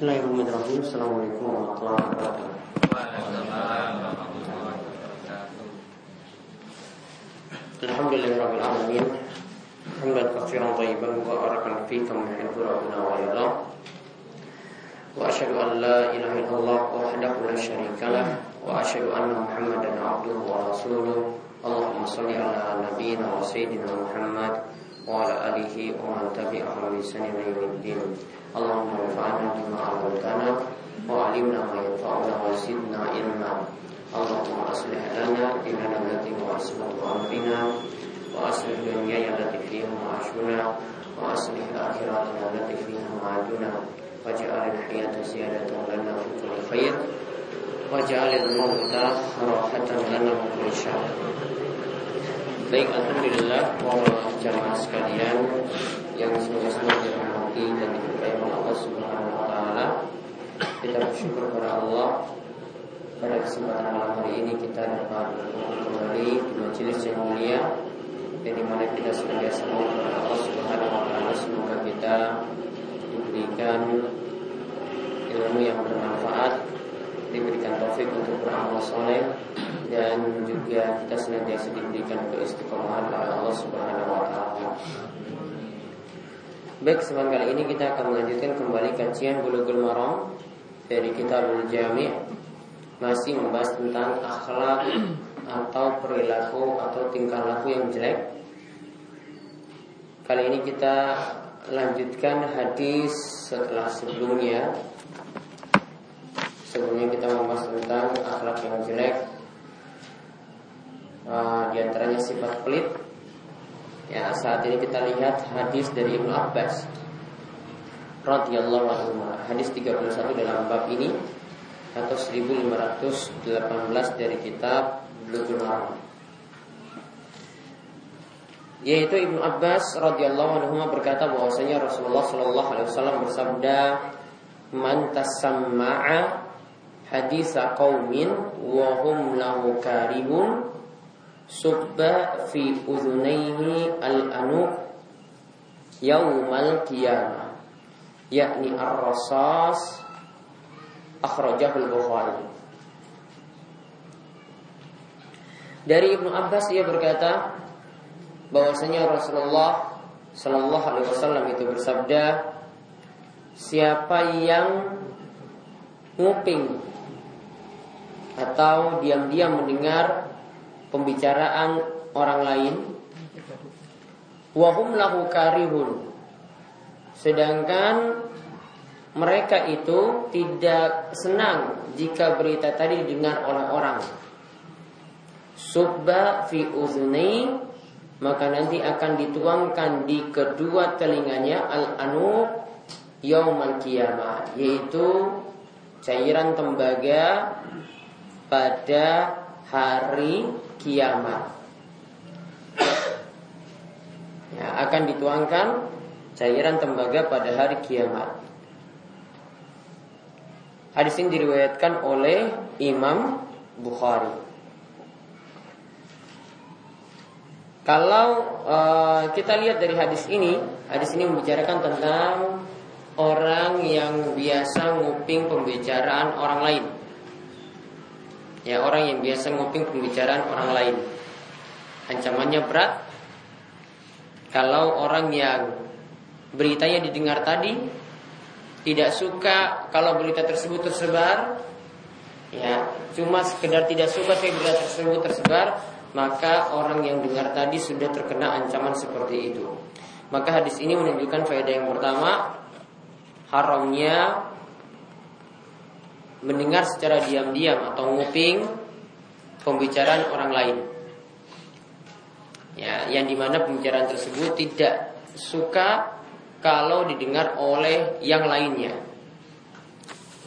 Bismillahirrahmanirrahim. Assalamualaikum warahmatullahi wabarakatuh. Alhamdulillahirabbil alamin. Hamdan katsiran thayyiban mubarakan fihi kama yuhibbu rabbuna wa yarda. Wa asyhadu an la ilaha illallah wahdahu la syarika lah wa asyhadu anna Muhammadan abduhu wa rasuluh. Allahumma shalli ala nabiyyina wa sayyidina Muhammad alihi wa man tabi'ahum bi ihsan ila yaumiddin. اللهم انفعنا بما علمتنا وعلمنا ما ينفعنا وزدنا علما. اللهم أصلح لنا ديننا الذي هو عصمة أمرنا وأصلح دنيانا التي فيها معاشنا وأصلح آخرتنا التي فيها معادنا. واجعل الحياة زيادة لنا في كل خير. واجعل الموت راحة لنا من كل شر. Baik, Alhamdulillah para jamaah sekalian yang semoga-semoga dirahmati dan diberkahi oleh Allah Subhanahu Wa Taala. Kita bersyukur kepada Allah pada kesempatan malam hari ini kita dapat kembali di majelis yang mulia dan di mana kita senantiasa mohon kepada Allah Subhanahu Wa Taala semoga kita diberikan ilmu yang bermanfaat, diberikan taufik untuk beramal soleh dan juga kita senantiasa diberikan keistiqomahan oleh Allah Subhanahu wa taala. Baik, kesempatan kali ini kita akan melanjutkan kembali kajian Bulughul Maram dari Kitabul Jami' masih membahas tentang akhlak atau perilaku atau tingkah laku yang jelek. Kali ini kita lanjutkan hadis setelah sebelumnya. Sebelumnya kita membahas tentang akhlak yang jelek uh, di antaranya sifat pelit. Ya, saat ini kita lihat hadis dari Ibnu Abbas radhiyallahu anhu. Hadis 31 dalam bab ini atau 1518 dari kitab Bulughul. Yaitu Ibnu Abbas radhiyallahu anhu berkata bahwasanya Rasulullah shallallahu alaihi wasallam bersabda, "Man tasamma'a hadisa qaumin wa hum lahu karihun subba fi udhunaihi al-anu yaumal qiyamah yakni ar-rasas akhrajahul Bukhari. Dari Ibnu Abbas ia berkata bahwasanya Rasulullah Shallallahu alaihi wasallam itu bersabda siapa yang nguping atau diam-diam mendengar pembicaraan orang lain. Wahum lahu karihun. Sedangkan mereka itu tidak senang jika berita tadi didengar oleh orang. Subba fi uzuni maka nanti akan dituangkan di kedua telinganya al-anu yaumal kiamah yaitu cairan tembaga pada hari kiamat. Ya, akan dituangkan cairan tembaga pada hari kiamat. Hadis ini diriwayatkan oleh Imam Bukhari. Kalau uh, kita lihat dari hadis ini, hadis ini membicarakan tentang orang yang biasa nguping pembicaraan orang lain. Ya, orang yang biasa nguping pembicaraan orang lain. Ancamannya berat. Kalau orang yang beritanya didengar tadi tidak suka kalau berita tersebut tersebar, ya, cuma sekedar tidak suka saya berita tersebut tersebar, maka orang yang dengar tadi sudah terkena ancaman seperti itu. Maka hadis ini menunjukkan faedah yang pertama, haramnya mendengar secara diam-diam atau nguping pembicaraan orang lain. Ya, yang di mana pembicaraan tersebut tidak suka kalau didengar oleh yang lainnya.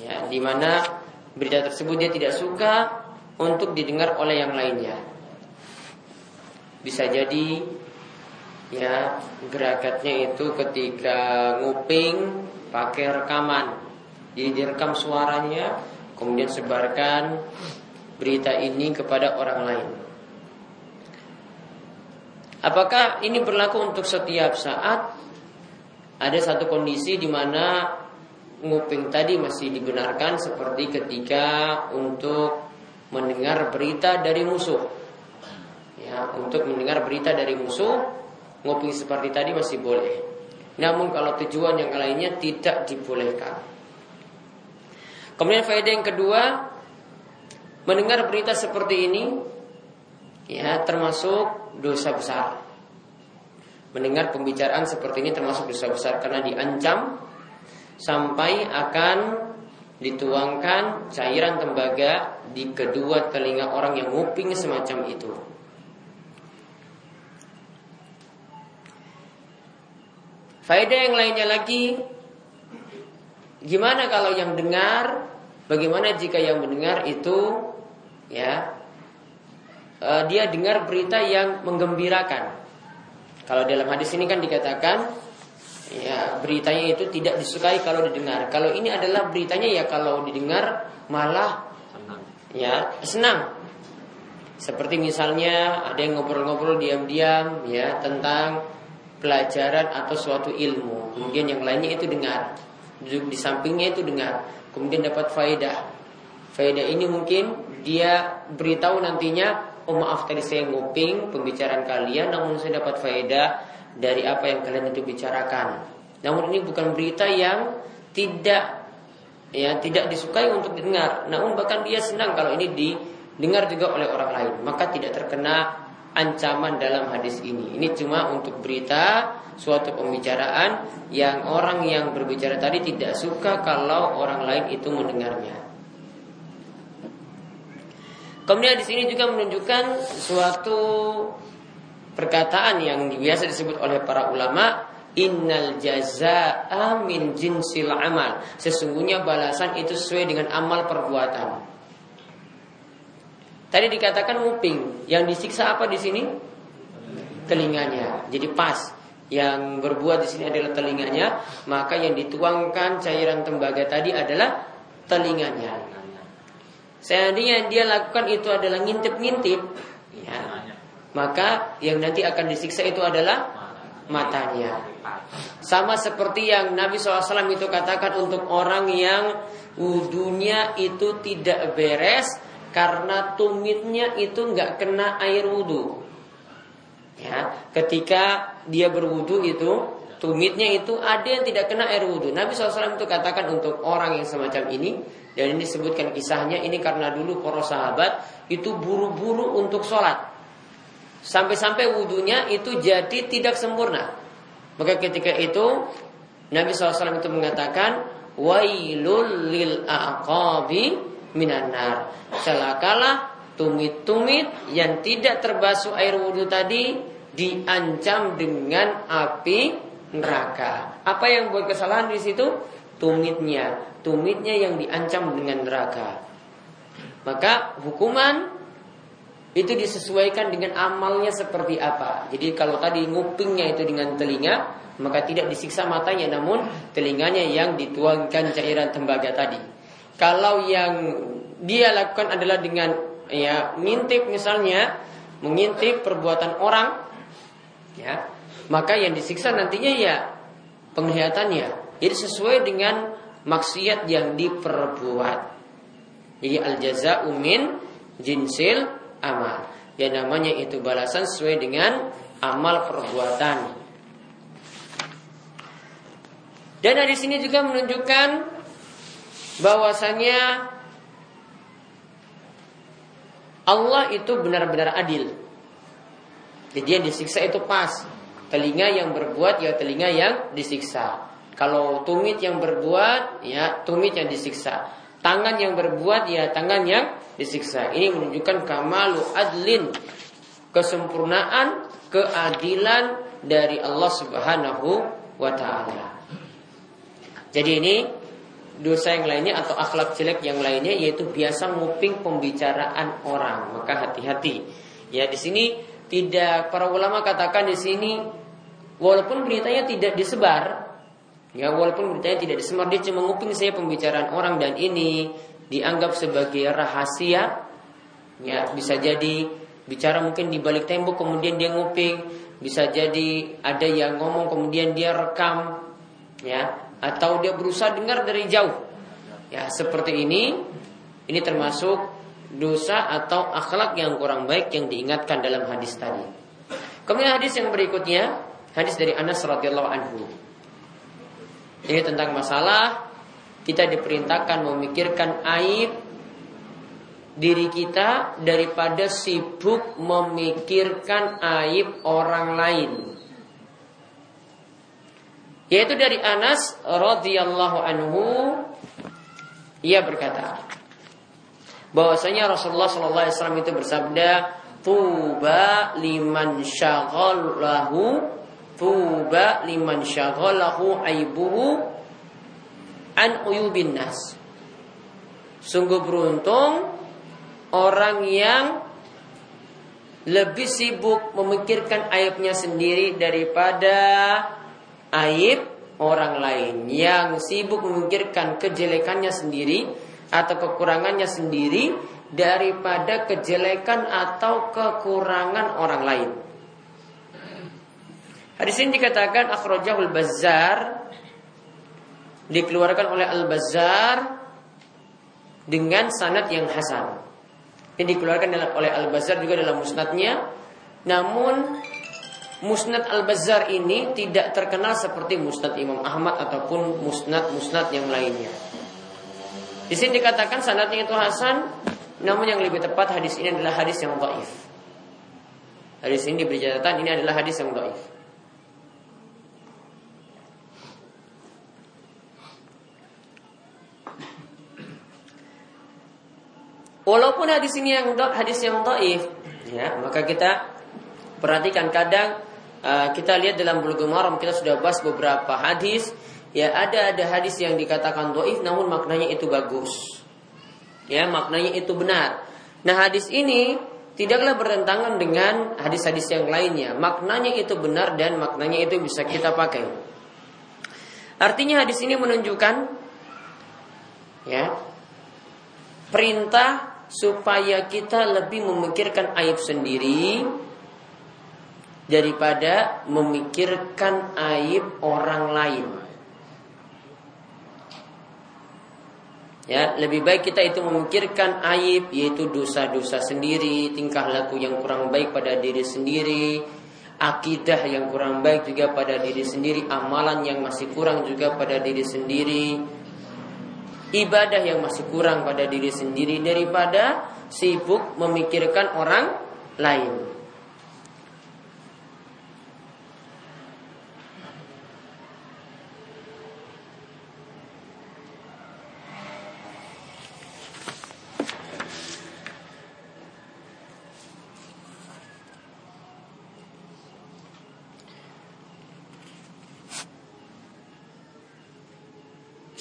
Ya, di mana berita tersebut dia tidak suka untuk didengar oleh yang lainnya. Bisa jadi ya gerakannya itu ketika nguping pakai rekaman direkam suaranya, kemudian sebarkan berita ini kepada orang lain. Apakah ini berlaku untuk setiap saat? Ada satu kondisi di mana nguping tadi masih dibenarkan seperti ketika untuk mendengar berita dari musuh. Ya, untuk mendengar berita dari musuh, nguping seperti tadi masih boleh. Namun kalau tujuan yang lainnya tidak dibolehkan. Kemudian faedah yang kedua, mendengar berita seperti ini ya termasuk dosa besar. Mendengar pembicaraan seperti ini termasuk dosa besar karena diancam sampai akan dituangkan cairan tembaga di kedua telinga orang yang nguping semacam itu. Faedah yang lainnya lagi, gimana kalau yang dengar, bagaimana jika yang mendengar itu, ya, uh, dia dengar berita yang menggembirakan. Kalau dalam hadis ini kan dikatakan ya beritanya itu tidak disukai kalau didengar. Kalau ini adalah beritanya ya kalau didengar malah senang. ya senang. Seperti misalnya ada yang ngobrol-ngobrol diam-diam ya tentang pelajaran atau suatu ilmu. Kemudian yang lainnya itu dengar. Duduk di sampingnya itu dengar. Kemudian dapat faedah. Faedah ini mungkin dia beritahu nantinya, oh maaf tadi saya nguping pembicaraan kalian, namun saya dapat faedah dari apa yang kalian itu bicarakan. Namun ini bukan berita yang tidak ya tidak disukai untuk didengar. Namun bahkan dia senang kalau ini didengar juga oleh orang lain, maka tidak terkena ancaman dalam hadis ini. Ini cuma untuk berita suatu pembicaraan yang orang yang berbicara tadi tidak suka kalau orang lain itu mendengarnya. Kemudian di sini juga menunjukkan suatu perkataan yang biasa disebut oleh para ulama Innal jazaa min jinsil amal Sesungguhnya balasan itu sesuai dengan amal perbuatan Tadi dikatakan muping Yang disiksa apa di sini? Telinganya. Jadi pas. Yang berbuat di sini adalah telinganya. Maka yang dituangkan cairan tembaga tadi adalah telinganya. Seandainya dia lakukan itu adalah ngintip-ngintip ya, maka yang nanti akan disiksa itu adalah matanya. Sama seperti yang Nabi SAW itu katakan untuk orang yang wudhunya itu tidak beres karena tumitnya itu nggak kena air wudhu. Ya, ketika dia berwudhu itu tumitnya itu ada yang tidak kena air wudhu. Nabi SAW itu katakan untuk orang yang semacam ini dan ini disebutkan kisahnya ini karena dulu para sahabat itu buru-buru untuk sholat Sampai-sampai wudhunya itu jadi tidak sempurna. Maka ketika itu Nabi SAW itu mengatakan Wailul lil aqabi minan nar. Celakalah tumit-tumit yang tidak terbasuh air wudhu tadi diancam dengan api neraka. Apa yang buat kesalahan di situ? Tumitnya, tumitnya yang diancam dengan neraka. Maka hukuman itu disesuaikan dengan amalnya seperti apa. Jadi kalau tadi ngupingnya itu dengan telinga, maka tidak disiksa matanya, namun telinganya yang dituangkan cairan tembaga tadi. Kalau yang dia lakukan adalah dengan ya ngintip misalnya, mengintip perbuatan orang, ya, maka yang disiksa nantinya ya penglihatannya. Jadi sesuai dengan maksiat yang diperbuat. Jadi al jaza umin jinsil amal. Yang namanya itu balasan sesuai dengan amal perbuatan. Dan dari sini juga menunjukkan bahwasanya Allah itu benar-benar adil. Jadi yang disiksa itu pas. Telinga yang berbuat ya telinga yang disiksa. Kalau tumit yang berbuat ya tumit yang disiksa. Tangan yang berbuat ya tangan yang disiksa. Ini menunjukkan kamalu adlin, kesempurnaan, keadilan dari Allah Subhanahu wa taala. Jadi ini dosa yang lainnya atau akhlak jelek yang lainnya yaitu biasa nguping pembicaraan orang. Maka hati-hati. Ya di sini tidak para ulama katakan di sini walaupun beritanya tidak disebar Ya walaupun beritanya tidak disemar dia cuma nguping saya pembicaraan orang dan ini dianggap sebagai rahasia. Ya bisa jadi bicara mungkin di balik tembok kemudian dia nguping, bisa jadi ada yang ngomong kemudian dia rekam. Ya atau dia berusaha dengar dari jauh. Ya, seperti ini ini termasuk dosa atau akhlak yang kurang baik yang diingatkan dalam hadis tadi. Kemudian hadis yang berikutnya, hadis dari Anas radhiyallahu anhu. Ini tentang masalah kita diperintahkan memikirkan aib diri kita daripada sibuk memikirkan aib orang lain. Yaitu dari Anas radhiyallahu anhu ia berkata bahwasanya Rasulullah sallallahu alaihi wasallam itu bersabda tuba liman syaghalahu tuba liman syaghalahu aibuhu an uyubin nas. Sungguh beruntung orang yang lebih sibuk memikirkan aibnya sendiri daripada aib orang lain yang sibuk memikirkan kejelekannya sendiri atau kekurangannya sendiri daripada kejelekan atau kekurangan orang lain. Hadis ini dikatakan akhrajahul Bazzar dikeluarkan oleh Al-Bazzar dengan sanad yang hasan. Ini dikeluarkan oleh Al-Bazar juga dalam musnadnya. Namun musnad Al-Bazar ini tidak terkenal seperti musnad Imam Ahmad ataupun musnad-musnad yang lainnya. Di sini dikatakan sanadnya itu hasan, namun yang lebih tepat hadis ini adalah hadis yang dhaif. Hadis ini diberi catatan ini adalah hadis yang dhaif. Walaupun hadis ini yang hadis yang dhaif, ya, maka kita perhatikan kadang uh, kita lihat dalam Bulughul Maram kita sudah bahas beberapa hadis, ya ada ada hadis yang dikatakan dhaif namun maknanya itu bagus. Ya, maknanya itu benar. Nah, hadis ini tidaklah bertentangan dengan hadis-hadis yang lainnya. Maknanya itu benar dan maknanya itu bisa kita pakai. Artinya hadis ini menunjukkan ya perintah supaya kita lebih memikirkan aib sendiri daripada memikirkan aib orang lain. Ya, lebih baik kita itu memikirkan aib yaitu dosa-dosa sendiri, tingkah laku yang kurang baik pada diri sendiri, akidah yang kurang baik juga pada diri sendiri, amalan yang masih kurang juga pada diri sendiri, ibadah yang masih kurang pada diri sendiri daripada sibuk memikirkan orang lain.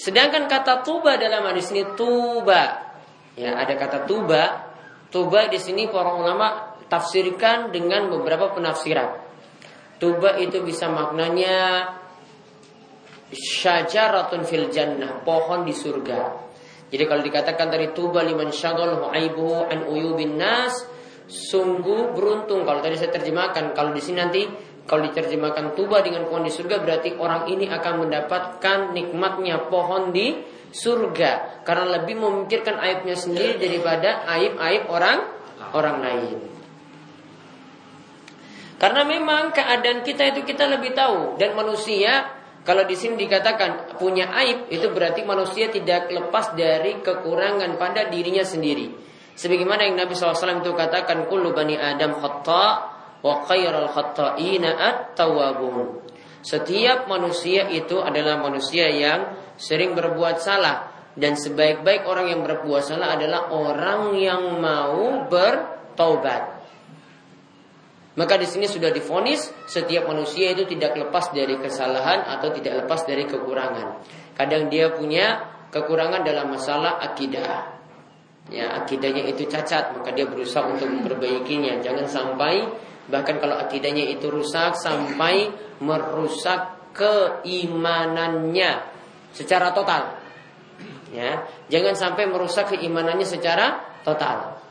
Sedangkan kata tuba dalam hadis ini tuba. Ya, ada kata tuba. Tuba di sini para ulama tafsirkan dengan beberapa penafsiran. Tuba itu bisa maknanya syajaratun fil jannah, pohon di surga. Jadi kalau dikatakan dari tuba liman syaghalahu aibuhu an uyubin nas, sungguh beruntung kalau tadi saya terjemahkan. Kalau di sini nanti kalau diterjemahkan tuba dengan pohon di surga berarti orang ini akan mendapatkan nikmatnya pohon di surga karena lebih memikirkan aibnya sendiri daripada aib-aib orang orang lain. Karena memang keadaan kita itu kita lebih tahu dan manusia kalau di sini dikatakan punya aib itu berarti manusia tidak lepas dari kekurangan pada dirinya sendiri. Sebagaimana yang Nabi SAW itu katakan kullu bani Adam khata wa at-tawwabun. Setiap manusia itu adalah manusia yang sering berbuat salah dan sebaik-baik orang yang berbuat salah adalah orang yang mau bertaubat. Maka di sini sudah difonis setiap manusia itu tidak lepas dari kesalahan atau tidak lepas dari kekurangan. Kadang dia punya kekurangan dalam masalah akidah. Ya, akidahnya itu cacat, maka dia berusaha untuk memperbaikinya. Jangan sampai Bahkan kalau akidahnya itu rusak sampai merusak keimanannya secara total. Ya, jangan sampai merusak keimanannya secara total.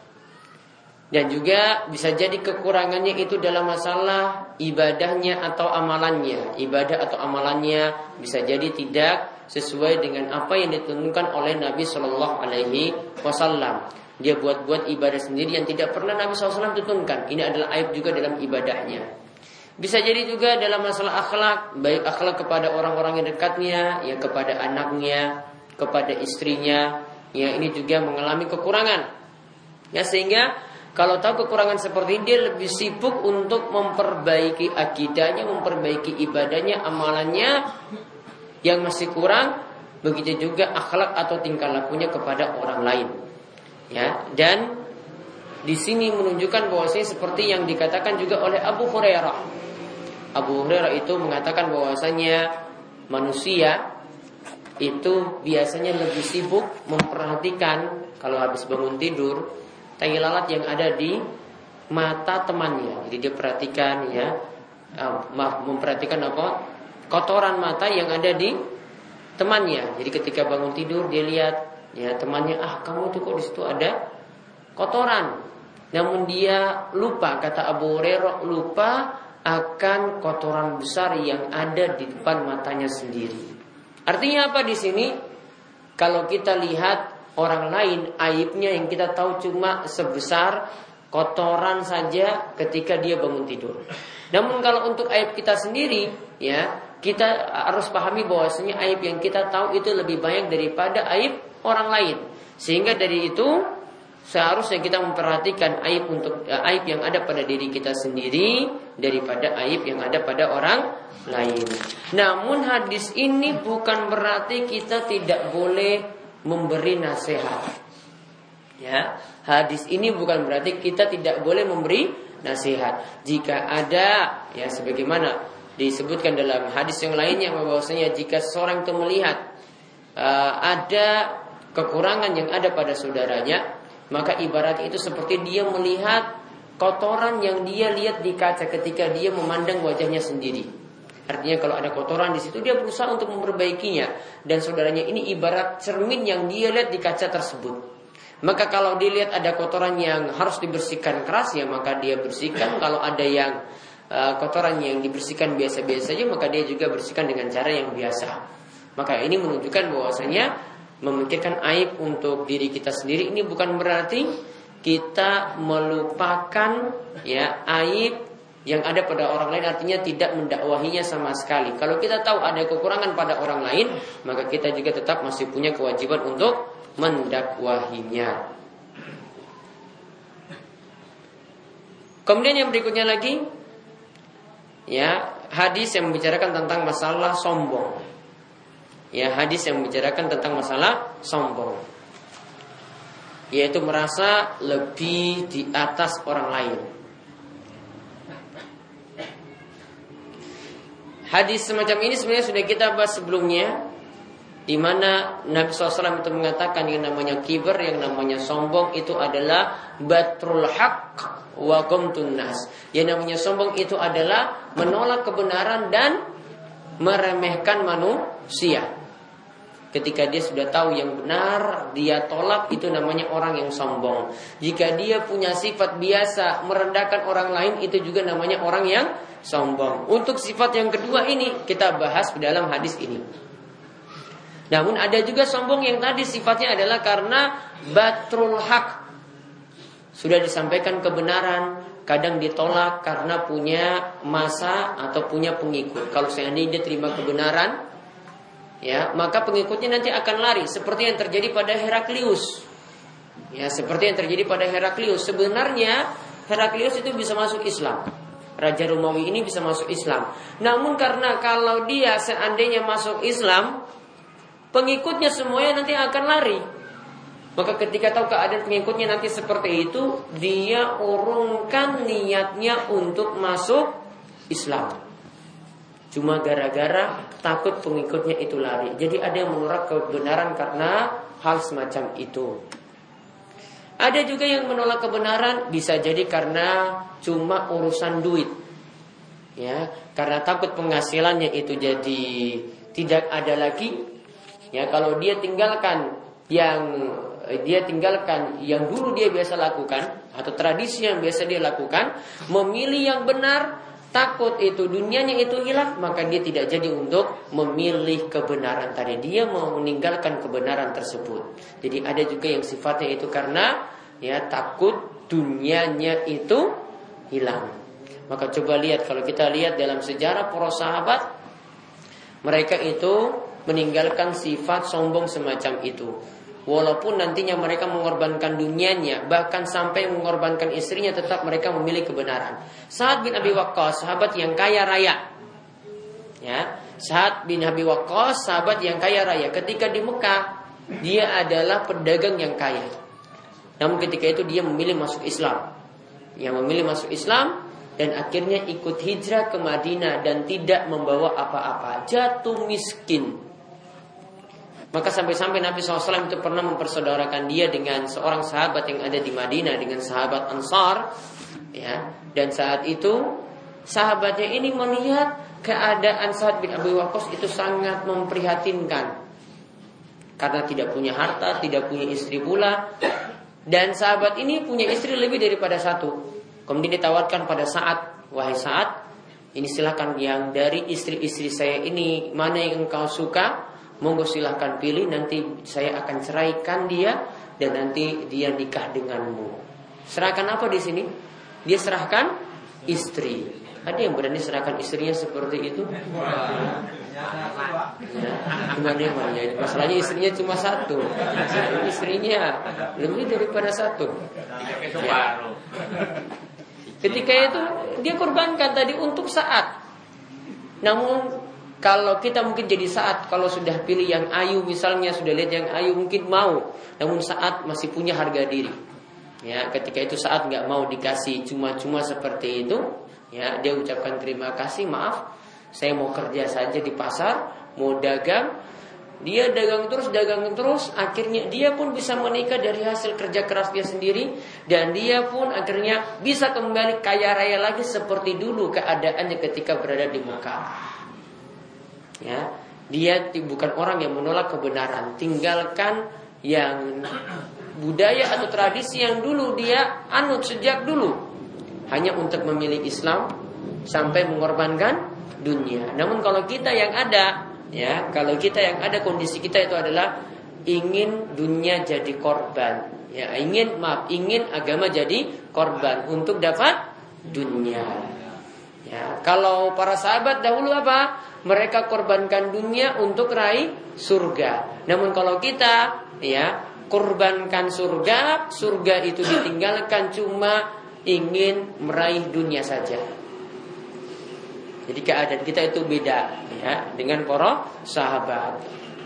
Dan juga bisa jadi kekurangannya itu dalam masalah ibadahnya atau amalannya. Ibadah atau amalannya bisa jadi tidak sesuai dengan apa yang ditunjukkan oleh Nabi Shallallahu Alaihi Wasallam. Dia buat-buat ibadah sendiri yang tidak pernah Nabi SAW tuntunkan. Ini adalah aib juga dalam ibadahnya. Bisa jadi juga dalam masalah akhlak, baik akhlak kepada orang-orang yang dekatnya, ya kepada anaknya, kepada istrinya, ya ini juga mengalami kekurangan. Ya sehingga kalau tahu kekurangan seperti ini dia lebih sibuk untuk memperbaiki akidahnya, memperbaiki ibadahnya, amalannya yang masih kurang, begitu juga akhlak atau tingkah lakunya kepada orang lain. Ya, dan di sini menunjukkan bahwasanya seperti yang dikatakan juga oleh Abu Hurairah Abu Hurairah itu mengatakan bahwasanya manusia itu biasanya lebih sibuk memperhatikan kalau habis bangun tidur tai lalat yang ada di mata temannya. Jadi dia perhatikan ya, uh, memperhatikan apa? kotoran mata yang ada di temannya. Jadi ketika bangun tidur dia lihat ya temannya, ah kamu tuh kok di situ ada kotoran. Namun dia lupa kata Abu Hurairah lupa akan kotoran besar yang ada di depan matanya sendiri. Artinya apa di sini? Kalau kita lihat orang lain aibnya yang kita tahu cuma sebesar kotoran saja ketika dia bangun tidur. Namun kalau untuk aib kita sendiri, ya kita harus pahami bahwasanya aib yang kita tahu itu lebih banyak daripada aib orang lain. Sehingga dari itu seharusnya kita memperhatikan aib untuk uh, aib yang ada pada diri kita sendiri daripada aib yang ada pada orang lain. Namun hadis ini bukan berarti kita tidak boleh memberi nasihat. Ya, hadis ini bukan berarti kita tidak boleh memberi nasihat. Jika ada ya sebagaimana disebutkan dalam hadis yang lainnya bahwasanya jika seseorang itu melihat uh, ada kekurangan yang ada pada saudaranya, maka ibarat itu seperti dia melihat kotoran yang dia lihat di kaca ketika dia memandang wajahnya sendiri. Artinya kalau ada kotoran di situ dia berusaha untuk memperbaikinya dan saudaranya ini ibarat cermin yang dia lihat di kaca tersebut. Maka kalau dilihat ada kotoran yang harus dibersihkan keras ya maka dia bersihkan. Kalau ada yang uh, kotoran yang dibersihkan biasa-biasa saja maka dia juga bersihkan dengan cara yang biasa. Maka ini menunjukkan bahwasanya memikirkan aib untuk diri kita sendiri ini bukan berarti kita melupakan ya aib yang ada pada orang lain artinya tidak mendakwahinya sama sekali. Kalau kita tahu ada kekurangan pada orang lain, maka kita juga tetap masih punya kewajiban untuk mendakwahinya. Kemudian yang berikutnya lagi ya hadis yang membicarakan tentang masalah sombong ya hadis yang membicarakan tentang masalah sombong yaitu merasa lebih di atas orang lain. Hadis semacam ini sebenarnya sudah kita bahas sebelumnya di mana Nabi SAW itu mengatakan yang namanya kiber, yang namanya sombong itu adalah batrul haq wa nas. Yang namanya sombong itu adalah menolak kebenaran dan meremehkan manusia. Ketika dia sudah tahu yang benar, dia tolak itu namanya orang yang sombong. Jika dia punya sifat biasa merendahkan orang lain itu juga namanya orang yang sombong. Untuk sifat yang kedua ini kita bahas dalam hadis ini. Namun ada juga sombong yang tadi sifatnya adalah karena batrul hak. Sudah disampaikan kebenaran, kadang ditolak karena punya masa atau punya pengikut. Kalau seandainya dia terima kebenaran, ya maka pengikutnya nanti akan lari seperti yang terjadi pada Heraklius. Ya seperti yang terjadi pada Heraklius. Sebenarnya Heraklius itu bisa masuk Islam. Raja Romawi ini bisa masuk Islam. Namun karena kalau dia seandainya masuk Islam pengikutnya semuanya nanti akan lari. Maka ketika tahu keadaan pengikutnya nanti seperti itu dia urungkan niatnya untuk masuk Islam Cuma gara-gara takut pengikutnya itu lari. Jadi ada yang menolak kebenaran karena hal semacam itu. Ada juga yang menolak kebenaran bisa jadi karena cuma urusan duit. Ya, karena takut penghasilannya itu jadi tidak ada lagi. Ya, kalau dia tinggalkan yang dia tinggalkan yang dulu dia biasa lakukan atau tradisi yang biasa dia lakukan, memilih yang benar, takut itu dunianya itu hilang, maka dia tidak jadi untuk memilih kebenaran tadi. Dia mau meninggalkan kebenaran tersebut. Jadi ada juga yang sifatnya itu karena ya takut dunianya itu hilang. Maka coba lihat kalau kita lihat dalam sejarah para sahabat mereka itu meninggalkan sifat sombong semacam itu. Walaupun nantinya mereka mengorbankan dunianya, bahkan sampai mengorbankan istrinya, tetap mereka memilih kebenaran. Saat bin Abi Waqqas, sahabat yang kaya raya. Ya, Saat bin Abi Waqqas, sahabat yang kaya raya. Ketika di Mekah, dia adalah pedagang yang kaya. Namun ketika itu dia memilih masuk Islam. Yang memilih masuk Islam dan akhirnya ikut hijrah ke Madinah dan tidak membawa apa-apa. Jatuh miskin. Maka sampai-sampai Nabi SAW itu pernah mempersaudarakan dia dengan seorang sahabat yang ada di Madinah dengan sahabat Ansar, ya. Dan saat itu sahabatnya ini melihat keadaan Sa'ad bin Abi Waqqas itu sangat memprihatinkan karena tidak punya harta, tidak punya istri pula, dan sahabat ini punya istri lebih daripada satu. Kemudian ditawarkan pada saat wahai saat ini silakan yang dari istri-istri saya ini mana yang engkau suka Monggo silahkan pilih nanti saya akan ceraikan dia dan nanti dia nikah denganmu. Serahkan apa di sini? Dia serahkan istri. Ada yang berani serahkan istrinya seperti itu? Ya, cuma dia ya. Masalahnya istrinya cuma satu. Istrinya lebih daripada satu. Ya. Ketika itu dia korbankan tadi untuk saat. Namun kalau kita mungkin jadi saat kalau sudah pilih yang ayu misalnya sudah lihat yang ayu mungkin mau, namun saat masih punya harga diri. Ya, ketika itu saat nggak mau dikasih cuma-cuma seperti itu, ya dia ucapkan terima kasih, maaf, saya mau kerja saja di pasar, mau dagang, dia dagang terus, dagang terus, akhirnya dia pun bisa menikah dari hasil kerja keras dia sendiri dan dia pun akhirnya bisa kembali kaya raya lagi seperti dulu keadaannya ketika berada di Mekah ya dia bukan orang yang menolak kebenaran. Tinggalkan yang budaya atau tradisi yang dulu dia anut sejak dulu. Hanya untuk memilih Islam sampai mengorbankan dunia. Namun kalau kita yang ada ya kalau kita yang ada kondisi kita itu adalah ingin dunia jadi korban. Ya ingin maaf ingin agama jadi korban untuk dapat dunia. Ya kalau para sahabat dahulu apa mereka korbankan dunia untuk raih surga. Namun kalau kita ya korbankan surga, surga itu ditinggalkan cuma ingin meraih dunia saja. Jadi keadaan kita itu beda ya dengan para sahabat.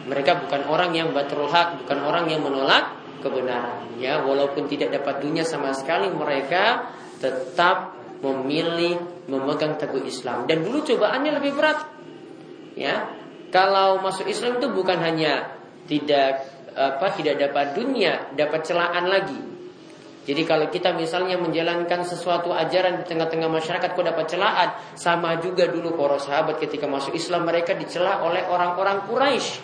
Mereka bukan orang yang batrul hak, bukan orang yang menolak kebenaran. Ya, walaupun tidak dapat dunia sama sekali, mereka tetap memilih memegang teguh Islam. Dan dulu cobaannya lebih berat ya. Kalau masuk Islam itu bukan hanya tidak apa tidak dapat dunia dapat celaan lagi. Jadi kalau kita misalnya menjalankan sesuatu ajaran di tengah-tengah masyarakat kok dapat celaan? Sama juga dulu para sahabat ketika masuk Islam mereka dicela oleh orang-orang Quraisy.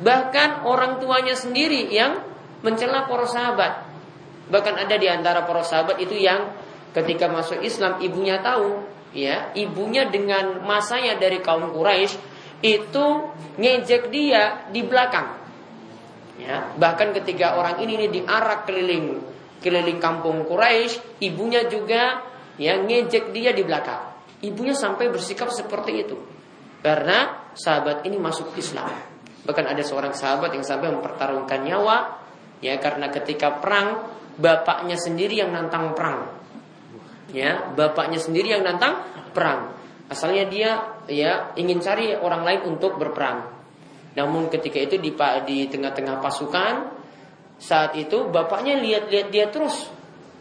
Bahkan orang tuanya sendiri yang mencela para sahabat. Bahkan ada di antara para sahabat itu yang ketika masuk Islam ibunya tahu ya ibunya dengan masanya dari kaum Quraisy itu ngejek dia di belakang. Ya bahkan ketika orang ini, ini diarak keliling keliling kampung Quraisy ibunya juga ya ngejek dia di belakang. Ibunya sampai bersikap seperti itu. Karena sahabat ini masuk Islam. Bahkan ada seorang sahabat yang sampai mempertaruhkan nyawa ya karena ketika perang bapaknya sendiri yang nantang perang ya bapaknya sendiri yang nantang perang. Asalnya dia ya ingin cari orang lain untuk berperang. Namun ketika itu di di tengah-tengah pasukan saat itu bapaknya lihat-lihat dia terus.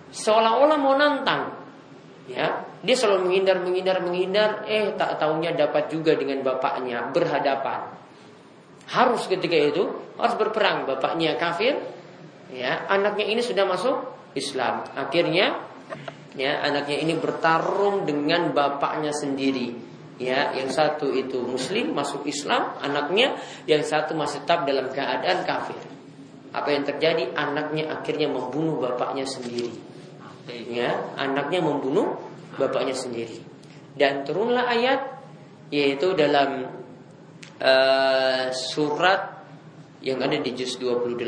Seolah-olah mau nantang. Ya dia selalu menghindar menghindar menghindar. Eh tak tahunya dapat juga dengan bapaknya berhadapan. Harus ketika itu harus berperang. Bapaknya kafir ya anaknya ini sudah masuk Islam. Akhirnya ya anaknya ini bertarung dengan bapaknya sendiri ya yang satu itu muslim masuk Islam anaknya yang satu masih tetap dalam keadaan kafir apa yang terjadi? Anaknya akhirnya membunuh bapaknya sendiri. Ya, anaknya membunuh bapaknya sendiri. Dan turunlah ayat yaitu dalam uh, surat yang ada di juz 28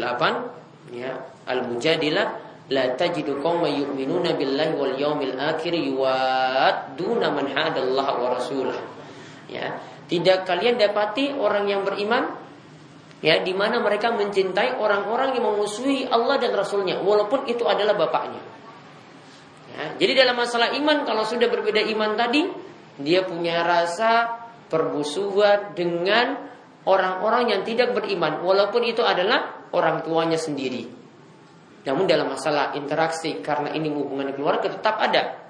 ya Al-Mujadilah la tajidu qauma yu'minuna billahi wal yawmil akhir yuwadduna man hadallaha wa. Ya, tidak kalian dapati orang yang beriman? Ya di mana mereka mencintai orang-orang yang memusuhi Allah dan Rasulnya walaupun itu adalah bapaknya. Ya, jadi dalam masalah iman kalau sudah berbeda iman tadi dia punya rasa perbusuhan dengan orang-orang yang tidak beriman walaupun itu adalah orang tuanya sendiri namun dalam masalah interaksi karena ini hubungan keluarga tetap ada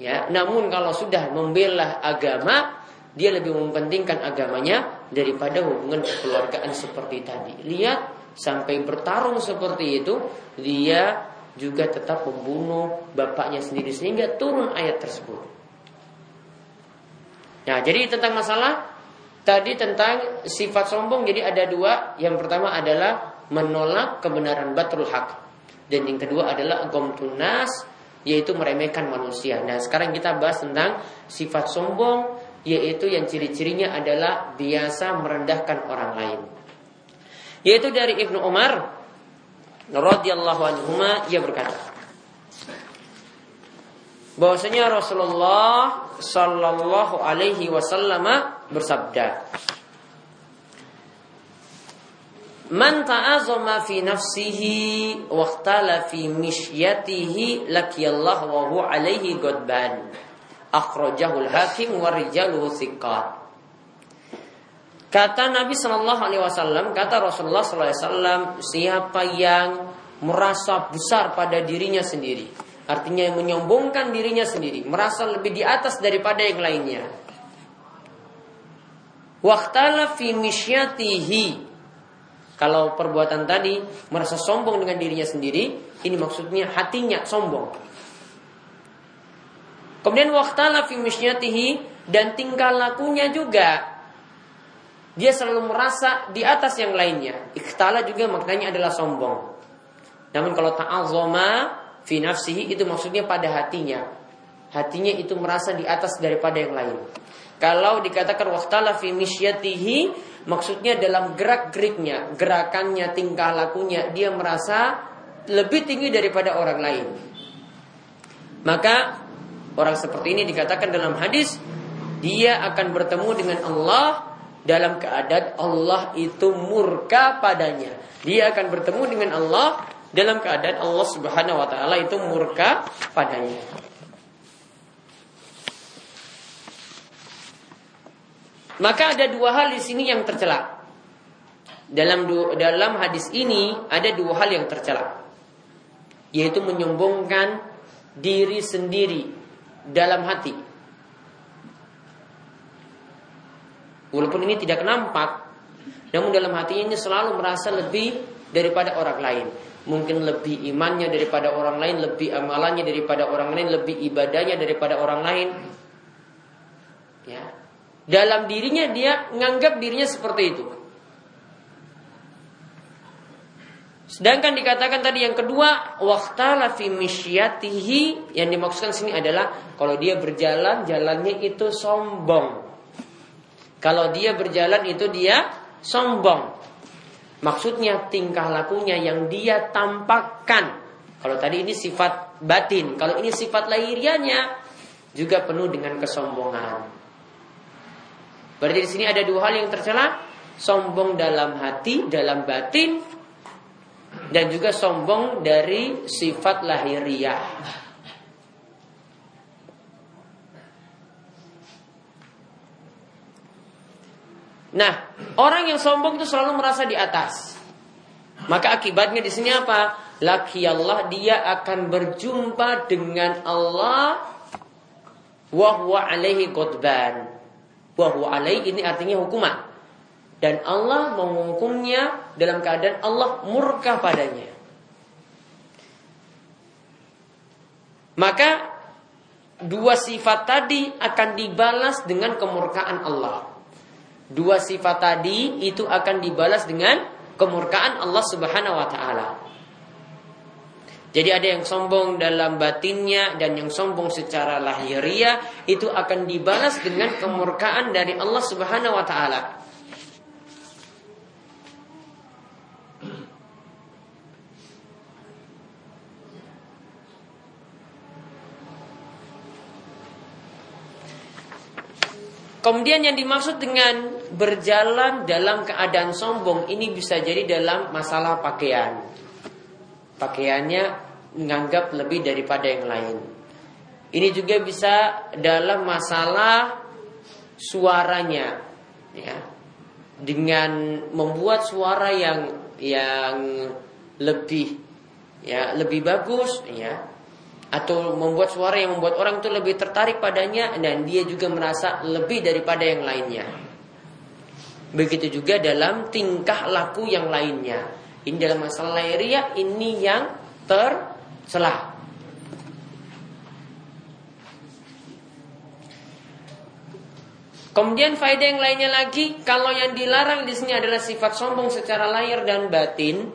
ya namun kalau sudah membela agama dia lebih mementingkan agamanya daripada hubungan kekeluargaan seperti tadi. Lihat sampai bertarung seperti itu, dia juga tetap membunuh bapaknya sendiri sehingga turun ayat tersebut. Nah, jadi tentang masalah tadi tentang sifat sombong jadi ada dua. Yang pertama adalah menolak kebenaran batrul hak. Dan yang kedua adalah gomtunas yaitu meremehkan manusia. Nah, sekarang kita bahas tentang sifat sombong yaitu yang ciri-cirinya adalah biasa merendahkan orang lain. Yaitu dari Ibnu Umar radhiyallahu anhu ia berkata bahwasanya Rasulullah sallallahu alaihi wasallam bersabda Man ta'azama fi nafsihi wa ikhtala fi mishyatihi lakiyallahu wa huwa alaihi ghadban akhrajahul hakim wa rijaluhu thiqat. Kata Nabi Shallallahu Alaihi Wasallam, kata Rasulullah Sallallahu Alaihi Wasallam, siapa yang merasa besar pada dirinya sendiri, artinya yang menyombongkan dirinya sendiri, merasa lebih di atas daripada yang lainnya. Waktala fi misyatihi. Kalau perbuatan tadi merasa sombong dengan dirinya sendiri, ini maksudnya hatinya sombong. Kemudian waktala fi misyatihi dan tingkah lakunya juga dia selalu merasa di atas yang lainnya. Ikhtala juga maknanya adalah sombong. Namun kalau ta'azzama fi nafsihi itu maksudnya pada hatinya. Hatinya itu merasa di atas daripada yang lain. Kalau dikatakan waktala fi misyatihi maksudnya dalam gerak-geriknya, gerakannya, tingkah lakunya dia merasa lebih tinggi daripada orang lain. Maka Orang seperti ini dikatakan dalam hadis dia akan bertemu dengan Allah dalam keadaan Allah itu murka padanya. Dia akan bertemu dengan Allah dalam keadaan Allah Subhanahu wa taala itu murka padanya. Maka ada dua hal di sini yang tercela. Dalam dalam hadis ini ada dua hal yang tercela. Yaitu menyombongkan diri sendiri dalam hati. Walaupun ini tidak nampak, namun dalam hatinya ini selalu merasa lebih daripada orang lain. Mungkin lebih imannya daripada orang lain, lebih amalannya daripada orang lain, lebih ibadahnya daripada orang lain. Ya. Dalam dirinya dia menganggap dirinya seperti itu. Sedangkan dikatakan tadi yang kedua, waktala fi misyatihi yang dimaksudkan sini adalah kalau dia berjalan jalannya itu sombong. Kalau dia berjalan itu dia sombong. Maksudnya tingkah lakunya yang dia tampakkan. Kalau tadi ini sifat batin, kalau ini sifat lahirianya juga penuh dengan kesombongan. Berarti di sini ada dua hal yang tercela, sombong dalam hati, dalam batin, dan juga sombong dari sifat lahiriah. Nah, orang yang sombong itu selalu merasa di atas. Maka akibatnya di sini apa? Laki Allah dia akan berjumpa dengan Allah wahwa alaihi qutban. Wahwa alaihi ini artinya hukuman dan Allah menghukumnya dalam keadaan Allah murka padanya. Maka dua sifat tadi akan dibalas dengan kemurkaan Allah. Dua sifat tadi itu akan dibalas dengan kemurkaan Allah Subhanahu wa taala. Jadi ada yang sombong dalam batinnya dan yang sombong secara lahiriah itu akan dibalas dengan kemurkaan dari Allah Subhanahu wa taala. Kemudian yang dimaksud dengan berjalan dalam keadaan sombong ini bisa jadi dalam masalah pakaian. Pakaiannya menganggap lebih daripada yang lain. Ini juga bisa dalam masalah suaranya, ya, dengan membuat suara yang yang lebih ya lebih bagus, ya, atau membuat suara yang membuat orang itu lebih tertarik padanya dan dia juga merasa lebih daripada yang lainnya. Begitu juga dalam tingkah laku yang lainnya. Ini dalam masalah lahiriah ini yang tercelah. Kemudian faedah yang lainnya lagi, kalau yang dilarang di sini adalah sifat sombong secara lahir dan batin,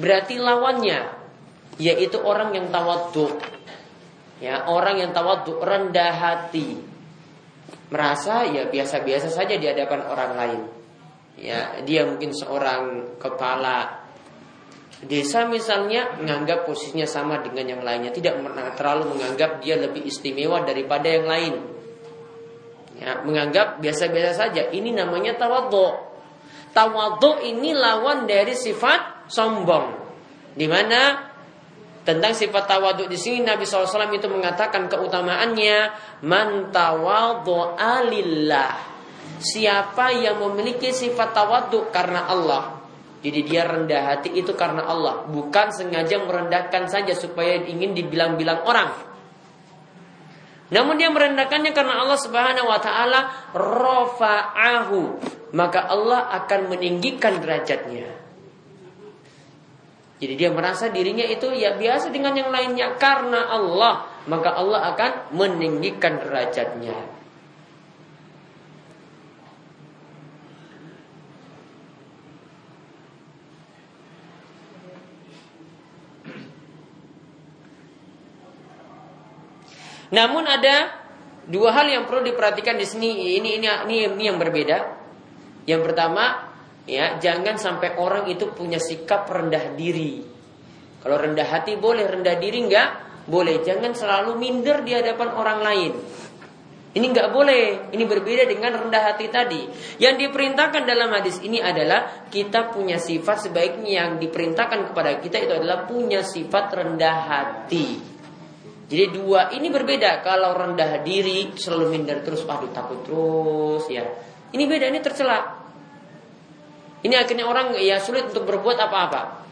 berarti lawannya yaitu orang yang tawadhu. Ya, orang yang tawadhu rendah hati. Merasa ya biasa-biasa saja di hadapan orang lain. Ya, dia mungkin seorang kepala desa misalnya menganggap posisinya sama dengan yang lainnya, tidak terlalu menganggap dia lebih istimewa daripada yang lain. Ya, menganggap biasa-biasa saja. Ini namanya tawadhu. Tawadhu ini lawan dari sifat sombong. Di mana tentang sifat tawaduk di sini Nabi SAW itu mengatakan keutamaannya man alillah. Siapa yang memiliki sifat tawaduk karena Allah. Jadi dia rendah hati itu karena Allah, bukan sengaja merendahkan saja supaya ingin dibilang-bilang orang. Namun dia merendahkannya karena Allah Subhanahu wa taala rafa'ahu, maka Allah akan meninggikan derajatnya. Jadi dia merasa dirinya itu ya biasa dengan yang lainnya karena Allah, maka Allah akan meninggikan derajatnya. Namun ada dua hal yang perlu diperhatikan di sini. Ini ini ini, ini yang berbeda. Yang pertama, Ya, jangan sampai orang itu punya sikap rendah diri. Kalau rendah hati boleh, rendah diri enggak? Boleh. Jangan selalu minder di hadapan orang lain. Ini enggak boleh. Ini berbeda dengan rendah hati tadi. Yang diperintahkan dalam hadis ini adalah kita punya sifat sebaiknya yang diperintahkan kepada kita itu adalah punya sifat rendah hati. Jadi dua ini berbeda. Kalau rendah diri selalu minder terus, aduh takut terus ya. Ini beda, ini tercela. Ini akhirnya orang ya sulit untuk berbuat apa-apa.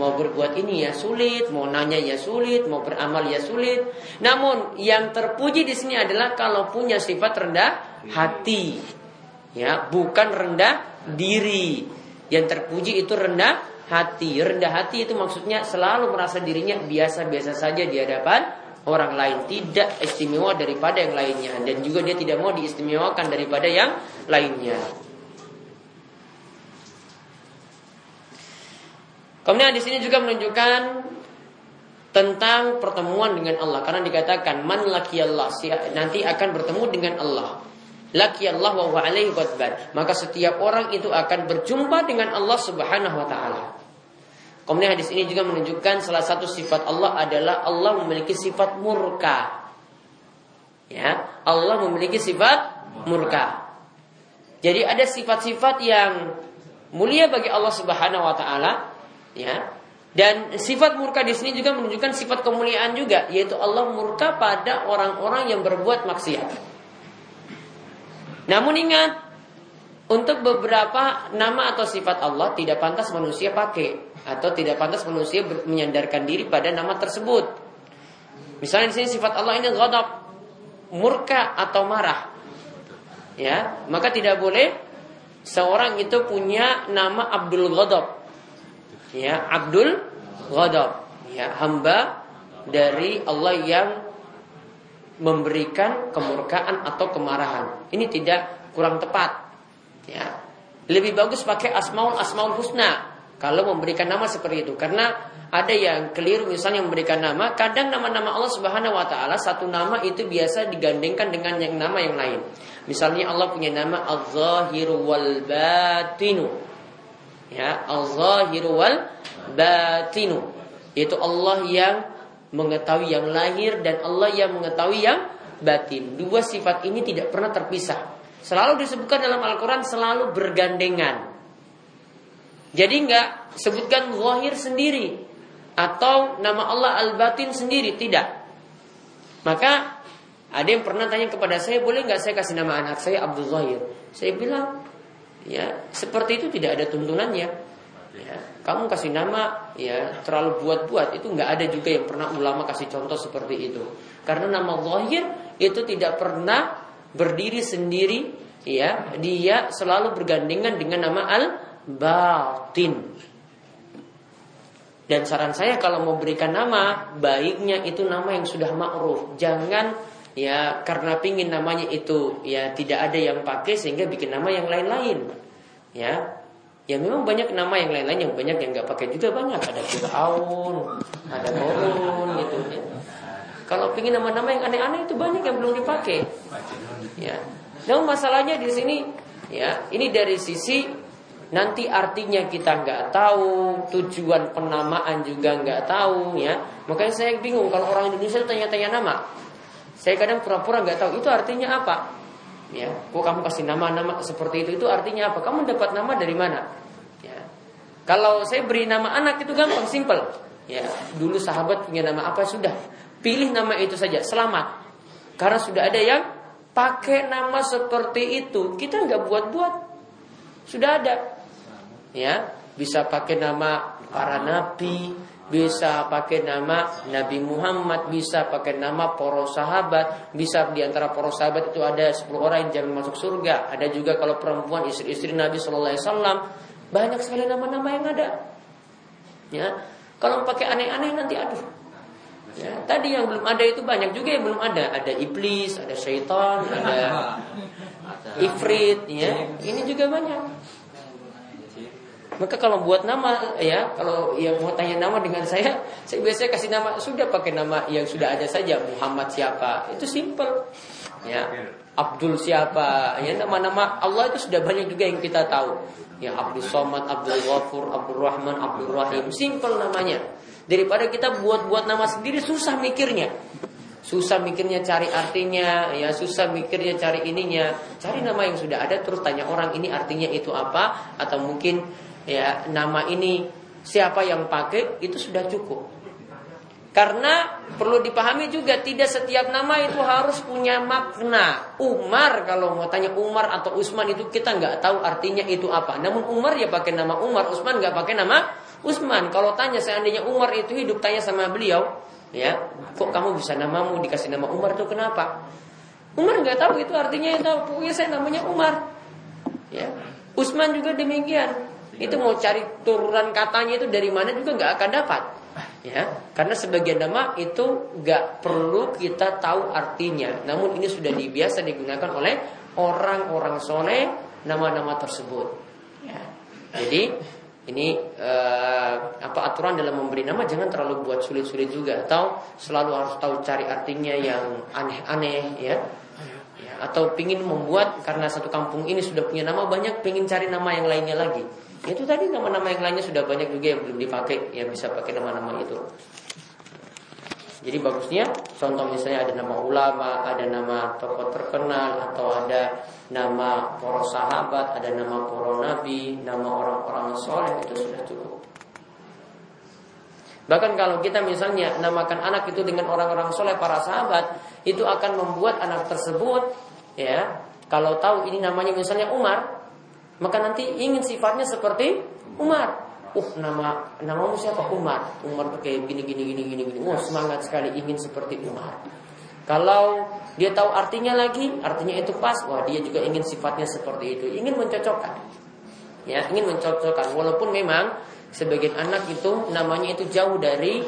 Mau berbuat ini ya sulit, mau nanya ya sulit, mau beramal ya sulit. Namun yang terpuji di sini adalah kalau punya sifat rendah hati. Ya, bukan rendah diri. Yang terpuji itu rendah hati. Rendah hati itu maksudnya selalu merasa dirinya biasa-biasa saja di hadapan orang lain, tidak istimewa daripada yang lainnya dan juga dia tidak mau diistimewakan daripada yang lainnya. Kemudian di sini juga menunjukkan tentang pertemuan dengan Allah karena dikatakan man laki Allah nanti akan bertemu dengan Allah. Laki Allah wa alaihi Maka setiap orang itu akan berjumpa dengan Allah Subhanahu wa taala. Kemudian hadis ini juga menunjukkan salah satu sifat Allah adalah Allah memiliki sifat murka. Ya, Allah memiliki sifat murka. Jadi ada sifat-sifat yang mulia bagi Allah Subhanahu wa taala ya dan sifat murka di sini juga menunjukkan sifat kemuliaan juga, yaitu Allah murka pada orang-orang yang berbuat maksiat. Namun ingat, untuk beberapa nama atau sifat Allah tidak pantas manusia pakai atau tidak pantas manusia menyandarkan diri pada nama tersebut. Misalnya di sini sifat Allah ini ghadab, murka atau marah. Ya, maka tidak boleh seorang itu punya nama Abdul Ghadab. Ya Abdul Ghadab. Ya hamba dari Allah yang memberikan kemurkaan atau kemarahan. Ini tidak kurang tepat. Ya. Lebih bagus pakai asmaul asmaul husna kalau memberikan nama seperti itu. Karena ada yang keliru misalnya memberikan nama kadang nama-nama Allah Subhanahu wa taala satu nama itu biasa digandengkan dengan yang nama yang lain. Misalnya Allah punya nama Az-Zahir wal Batinu ya Az-Zahir wal Batinu itu Allah yang mengetahui yang lahir dan Allah yang mengetahui yang batin. Dua sifat ini tidak pernah terpisah. Selalu disebutkan dalam Al-Quran selalu bergandengan jadi nggak sebutkan zahir sendiri atau nama Allah al-batin sendiri, tidak. Maka ada yang pernah tanya kepada saya, boleh nggak saya kasih nama anak saya Abdul Zahir? Saya bilang, ya seperti itu tidak ada tuntunannya. Ya, kamu kasih nama ya terlalu buat-buat itu nggak ada juga yang pernah ulama kasih contoh seperti itu. Karena nama Zahir itu tidak pernah berdiri sendiri, ya dia selalu bergandengan dengan nama al batin. Dan saran saya kalau mau berikan nama, baiknya itu nama yang sudah ma'ruf. Jangan ya karena pingin namanya itu ya tidak ada yang pakai sehingga bikin nama yang lain-lain. Ya. Ya memang banyak nama yang lain-lain yang banyak yang nggak pakai juga banyak. Ada Fir'aun, ada Korun gitu ya. Kalau pingin nama-nama yang aneh-aneh itu banyak yang belum dipakai. Ya. Namun masalahnya di sini ya, ini dari sisi Nanti artinya kita nggak tahu, tujuan penamaan juga nggak tahu ya. Makanya saya bingung kalau orang Indonesia tanya-tanya nama. Saya kadang pura-pura nggak tahu itu artinya apa. Ya, kok kamu kasih nama-nama seperti itu itu artinya apa? Kamu dapat nama dari mana? Ya. Kalau saya beri nama anak itu gampang, simple. Ya, dulu sahabat punya nama apa sudah pilih nama itu saja, selamat. Karena sudah ada yang pakai nama seperti itu, kita nggak buat-buat. Sudah ada ya bisa pakai nama para nabi bisa pakai nama Nabi Muhammad, bisa pakai nama para sahabat, bisa di antara para sahabat itu ada 10 orang yang jangan masuk surga, ada juga kalau perempuan istri-istri Nabi Shallallahu Alaihi Wasallam, banyak sekali nama-nama yang ada. Ya, kalau pakai aneh-aneh nanti aduh. Ya, tadi yang belum ada itu banyak juga yang belum ada, ada iblis, ada syaitan, ada ifrit, ya, ini juga banyak. Maka kalau buat nama ya, kalau yang mau tanya nama dengan saya, saya biasanya kasih nama sudah pakai nama yang sudah ada saja Muhammad siapa. Itu simple. Ya. Abdul siapa? Ya nama-nama Allah itu sudah banyak juga yang kita tahu. Ya Abdul Somad, Abdul Ghafur, Abdul Rahman, Abdul Rahim. Simple namanya. Daripada kita buat-buat nama sendiri susah mikirnya. Susah mikirnya cari artinya, ya susah mikirnya cari ininya. Cari nama yang sudah ada terus tanya orang ini artinya itu apa atau mungkin ya nama ini siapa yang pakai itu sudah cukup. Karena perlu dipahami juga tidak setiap nama itu harus punya makna. Umar kalau mau tanya Umar atau Usman itu kita nggak tahu artinya itu apa. Namun Umar ya pakai nama Umar, Usman nggak pakai nama Usman. Kalau tanya seandainya Umar itu hidup tanya sama beliau, ya kok kamu bisa namamu dikasih nama Umar itu kenapa? Umar nggak tahu itu artinya itu pokoknya saya namanya Umar. Ya. Usman juga demikian. Itu mau cari turunan katanya itu dari mana juga nggak akan dapat. Ya, karena sebagian nama itu nggak perlu kita tahu artinya. Namun ini sudah dibiasa digunakan oleh orang-orang soleh nama-nama tersebut. Ya. Jadi ini eh, apa aturan dalam memberi nama jangan terlalu buat sulit-sulit juga atau selalu harus tahu cari artinya yang aneh-aneh ya. ya atau pingin membuat karena satu kampung ini sudah punya nama banyak pingin cari nama yang lainnya lagi itu tadi nama-nama yang lainnya sudah banyak juga yang belum dipakai, yang bisa pakai nama-nama itu. Jadi bagusnya contoh misalnya ada nama ulama, ada nama tokoh terkenal atau ada nama para sahabat, ada nama para nabi, nama orang-orang soleh itu sudah cukup. Bahkan kalau kita misalnya namakan anak itu dengan orang-orang soleh para sahabat, itu akan membuat anak tersebut ya kalau tahu ini namanya misalnya Umar, maka nanti ingin sifatnya seperti Umar. Uh, nama namamu siapa Umar? Umar kayak gini gini gini gini gini. Wah, semangat sekali ingin seperti Umar. Kalau dia tahu artinya lagi, artinya itu pas, wah dia juga ingin sifatnya seperti itu, ingin mencocokkan. Ya, ingin mencocokkan walaupun memang sebagian anak itu namanya itu jauh dari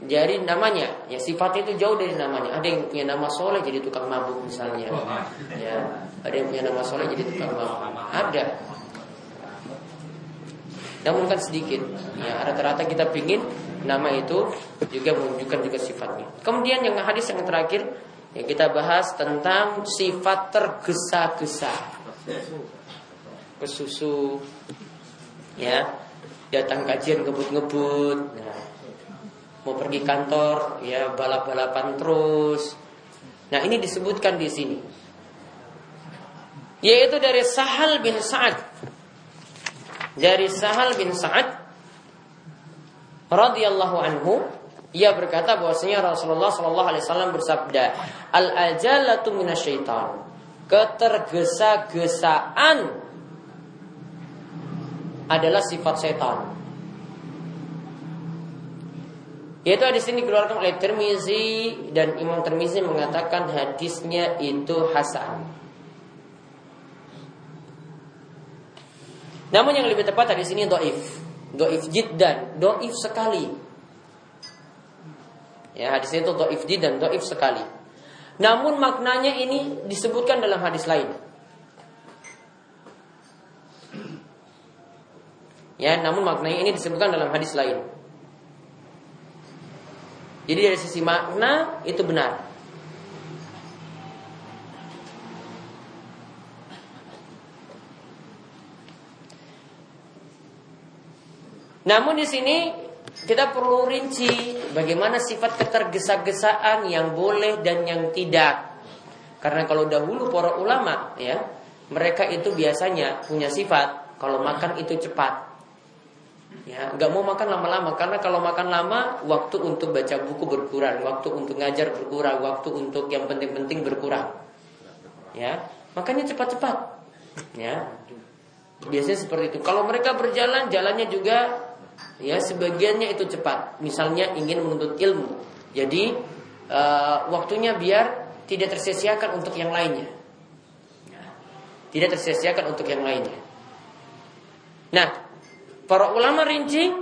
jadi namanya ya sifatnya itu jauh dari namanya ada yang punya nama soleh jadi tukang mabuk misalnya ya ada yang punya nama soleh jadi tukang mabuk ada namun kan sedikit. Ya, rata-rata kita pingin nama itu juga menunjukkan juga sifatnya. Kemudian yang hadis yang terakhir yang kita bahas tentang sifat tergesa-gesa. Kesusu ya, datang kajian ngebut-ngebut, nah, mau pergi kantor ya balap-balapan terus. Nah, ini disebutkan di sini. Yaitu dari Sahal bin Sa'ad. Dari Sahal bin Sa'ad radhiyallahu anhu ia berkata bahwasanya Rasulullah Shallallahu alaihi wasallam bersabda al ajalatu minasyaitan. Ketergesa-gesaan adalah sifat setan. Yaitu hadis ini dikeluarkan oleh Tirmizi dan Imam Tirmizi mengatakan hadisnya itu hasan Namun yang lebih tepat di sini doif, doif jiddan, doif sekali. Ya hadis itu doif jiddan, doif sekali. Namun maknanya ini disebutkan dalam hadis lain. Ya, namun maknanya ini disebutkan dalam hadis lain. Jadi dari sisi makna itu benar. Namun di sini kita perlu rinci bagaimana sifat ketergesa-gesaan yang boleh dan yang tidak. Karena kalau dahulu para ulama ya, mereka itu biasanya punya sifat kalau makan itu cepat. Ya, nggak mau makan lama-lama karena kalau makan lama waktu untuk baca buku berkurang, waktu untuk ngajar berkurang, waktu untuk yang penting-penting berkurang. Ya, makanya cepat-cepat. Ya. Biasanya seperti itu. Kalau mereka berjalan, jalannya juga Ya, sebagiannya itu cepat. Misalnya ingin menuntut ilmu. Jadi uh, waktunya biar tidak tersesiakan untuk yang lainnya. Tidak tersesiakan untuk yang lainnya. Nah, para ulama rinci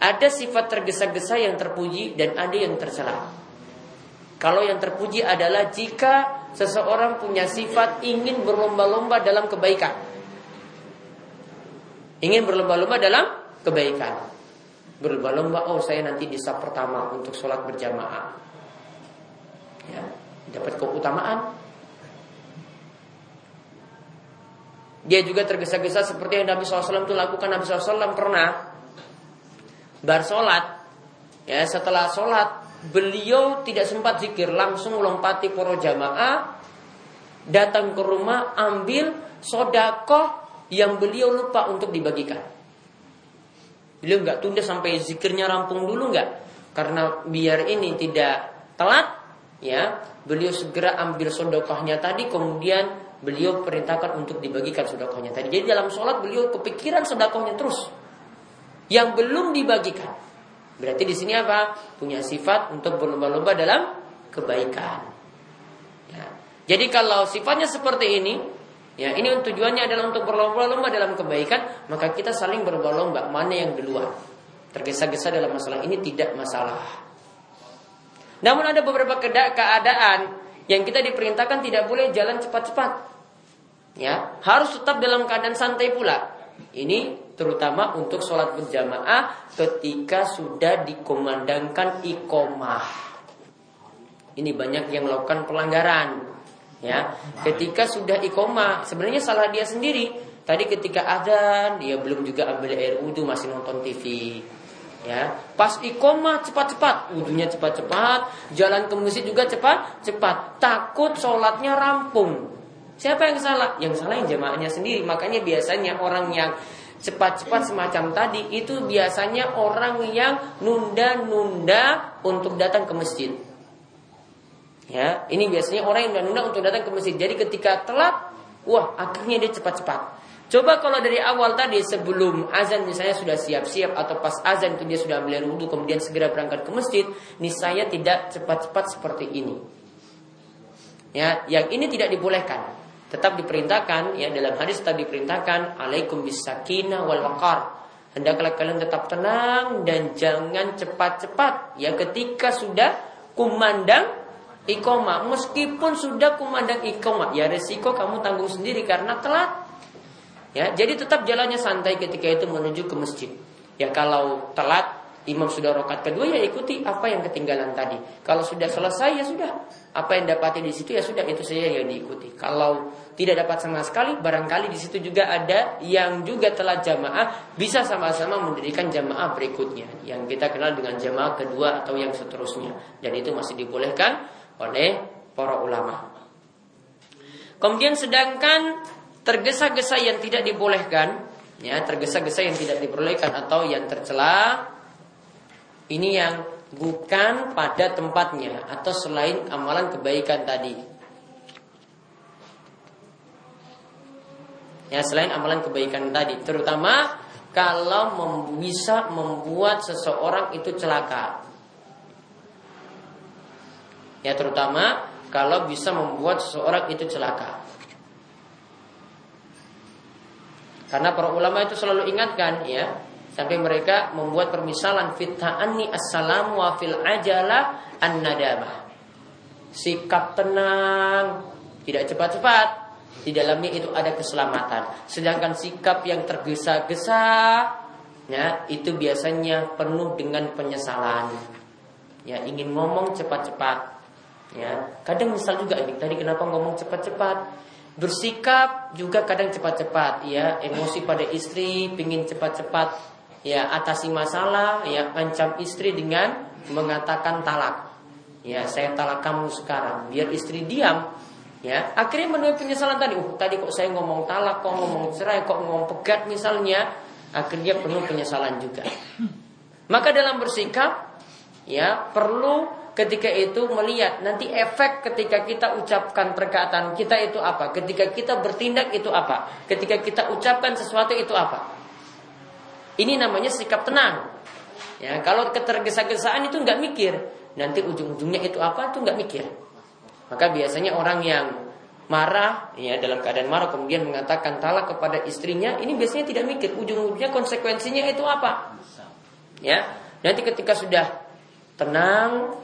ada sifat tergesa-gesa yang terpuji dan ada yang tercela. Kalau yang terpuji adalah jika seseorang punya sifat ingin berlomba-lomba dalam kebaikan. Ingin berlomba-lomba dalam kebaikan berlomba-lomba oh saya nanti di saf pertama untuk sholat berjamaah. Ya dapat keutamaan. Dia juga tergesa-gesa seperti yang Nabi SAW itu lakukan. Nabi SAW pernah bar sholat. Ya setelah sholat beliau tidak sempat zikir langsung lompati poro jamaah datang ke rumah ambil sodakoh yang beliau lupa untuk dibagikan Beliau nggak tunda sampai zikirnya rampung dulu nggak, karena biar ini tidak telat, ya beliau segera ambil sodokohnya tadi, kemudian beliau perintahkan untuk dibagikan sodokohnya tadi. Jadi dalam sholat beliau kepikiran sodokohnya terus, yang belum dibagikan. Berarti di sini apa? Punya sifat untuk berlomba-lomba dalam kebaikan. Ya. Jadi kalau sifatnya seperti ini, Ya, ini tujuannya adalah untuk berlomba-lomba dalam kebaikan, maka kita saling berlomba-lomba mana yang duluan. Tergesa-gesa dalam masalah ini tidak masalah. Namun ada beberapa keadaan yang kita diperintahkan tidak boleh jalan cepat-cepat. Ya, harus tetap dalam keadaan santai pula. Ini terutama untuk sholat berjamaah ketika sudah dikomandangkan ikomah. Ini banyak yang melakukan pelanggaran ya. Ketika sudah ikoma sebenarnya salah dia sendiri. Tadi ketika ada dia belum juga ambil air wudhu masih nonton TV ya. Pas ikoma cepat-cepat. Wudhunya cepat-cepat jalan ke masjid juga cepat-cepat. Takut sholatnya rampung. Siapa yang salah? Yang salah yang jamaahnya sendiri. Makanya biasanya orang yang cepat-cepat semacam tadi itu biasanya orang yang nunda-nunda untuk datang ke masjid Ya, ini biasanya orang yang nunda untuk datang ke masjid. Jadi ketika telat, wah akhirnya dia cepat-cepat. Coba kalau dari awal tadi sebelum azan misalnya sudah siap-siap atau pas azan itu dia sudah ambil wudhu kemudian segera berangkat ke masjid, saya tidak cepat-cepat seperti ini. Ya, yang ini tidak dibolehkan. Tetap diperintahkan ya dalam hadis tetap diperintahkan alaikum bisakina wal waqar. Hendaklah kalian tetap tenang dan jangan cepat-cepat ya ketika sudah kumandang ikoma meskipun sudah kumandang ikoma ya resiko kamu tanggung sendiri karena telat Ya, jadi tetap jalannya santai ketika itu menuju ke masjid. Ya kalau telat imam sudah rokat kedua ya ikuti apa yang ketinggalan tadi. Kalau sudah selesai ya sudah. Apa yang dapati di situ ya sudah itu saja yang diikuti. Kalau tidak dapat sama sekali, barangkali di situ juga ada yang juga telah jamaah bisa sama-sama mendirikan jamaah berikutnya yang kita kenal dengan jamaah kedua atau yang seterusnya. Dan itu masih dibolehkan oleh para ulama. Kemudian sedangkan tergesa-gesa yang tidak dibolehkan, ya tergesa-gesa yang tidak diperbolehkan atau yang tercela, ini yang bukan pada tempatnya atau selain amalan kebaikan tadi. Ya selain amalan kebaikan tadi, terutama kalau bisa membuat seseorang itu celaka. Ya terutama kalau bisa membuat seseorang itu celaka. Karena para ulama itu selalu ingatkan ya, sampai mereka membuat permisalan fita'anni assalamu wa fil ajala an. Sikap tenang, tidak cepat-cepat, di dalamnya itu ada keselamatan. Sedangkan sikap yang tergesa-gesa, ya itu biasanya penuh dengan penyesalan. Ya ingin ngomong cepat-cepat. Ya kadang misal juga ini tadi kenapa ngomong cepat-cepat? Bersikap juga kadang cepat-cepat ya, emosi pada istri, pingin cepat-cepat ya atasi masalah, ya ancam istri dengan mengatakan talak. Ya, saya talak kamu sekarang, biar istri diam. Ya, akhirnya menuai penyesalan tadi. Uh, tadi kok saya ngomong talak, kok ngomong cerai, kok ngomong pegat misalnya, akhirnya penuh penyesalan juga. Maka dalam bersikap ya perlu ketika itu melihat nanti efek ketika kita ucapkan perkataan kita itu apa, ketika kita bertindak itu apa, ketika kita ucapkan sesuatu itu apa. Ini namanya sikap tenang. Ya, kalau ketergesa-gesaan itu nggak mikir, nanti ujung-ujungnya itu apa itu nggak mikir. Maka biasanya orang yang marah, ya dalam keadaan marah kemudian mengatakan talak kepada istrinya, ini biasanya tidak mikir ujung-ujungnya konsekuensinya itu apa. Ya, nanti ketika sudah tenang,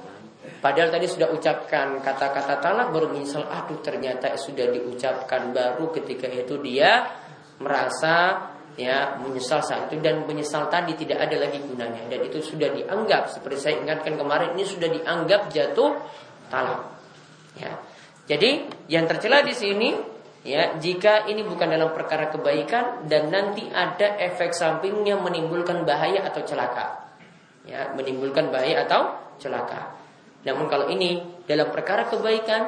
Padahal tadi sudah ucapkan kata-kata talak baru menyesal aduh ternyata sudah diucapkan baru ketika itu dia merasa ya menyesal saat itu dan menyesal tadi tidak ada lagi gunanya dan itu sudah dianggap seperti saya ingatkan kemarin ini sudah dianggap jatuh talak. Ya. Jadi yang tercela di sini ya jika ini bukan dalam perkara kebaikan dan nanti ada efek sampingnya menimbulkan bahaya atau celaka. Ya, menimbulkan bahaya atau celaka. Namun kalau ini dalam perkara kebaikan,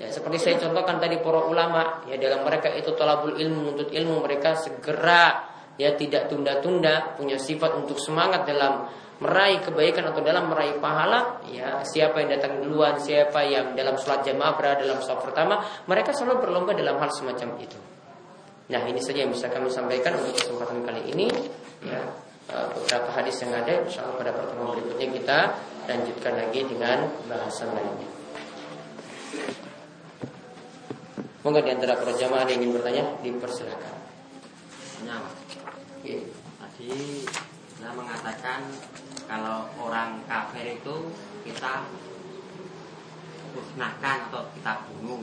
ya seperti saya contohkan tadi para ulama, ya dalam mereka itu talabul ilmu, menuntut ilmu, mereka segera ya tidak tunda-tunda, punya sifat untuk semangat dalam meraih kebaikan atau dalam meraih pahala ya siapa yang datang duluan siapa yang dalam sholat jamaah berada dalam sholat pertama mereka selalu berlomba dalam hal semacam itu. Nah ini saja yang bisa kami sampaikan untuk kesempatan kali ini ya eh, beberapa hadis yang ada insya Allah pada pertemuan berikutnya kita lanjutkan lagi dengan bahasan lainnya. Monggo di antara para jamaah yang ingin bertanya dipersilakan. Nah, okay. tadi saya mengatakan kalau orang kafir itu kita musnahkan atau kita bunuh.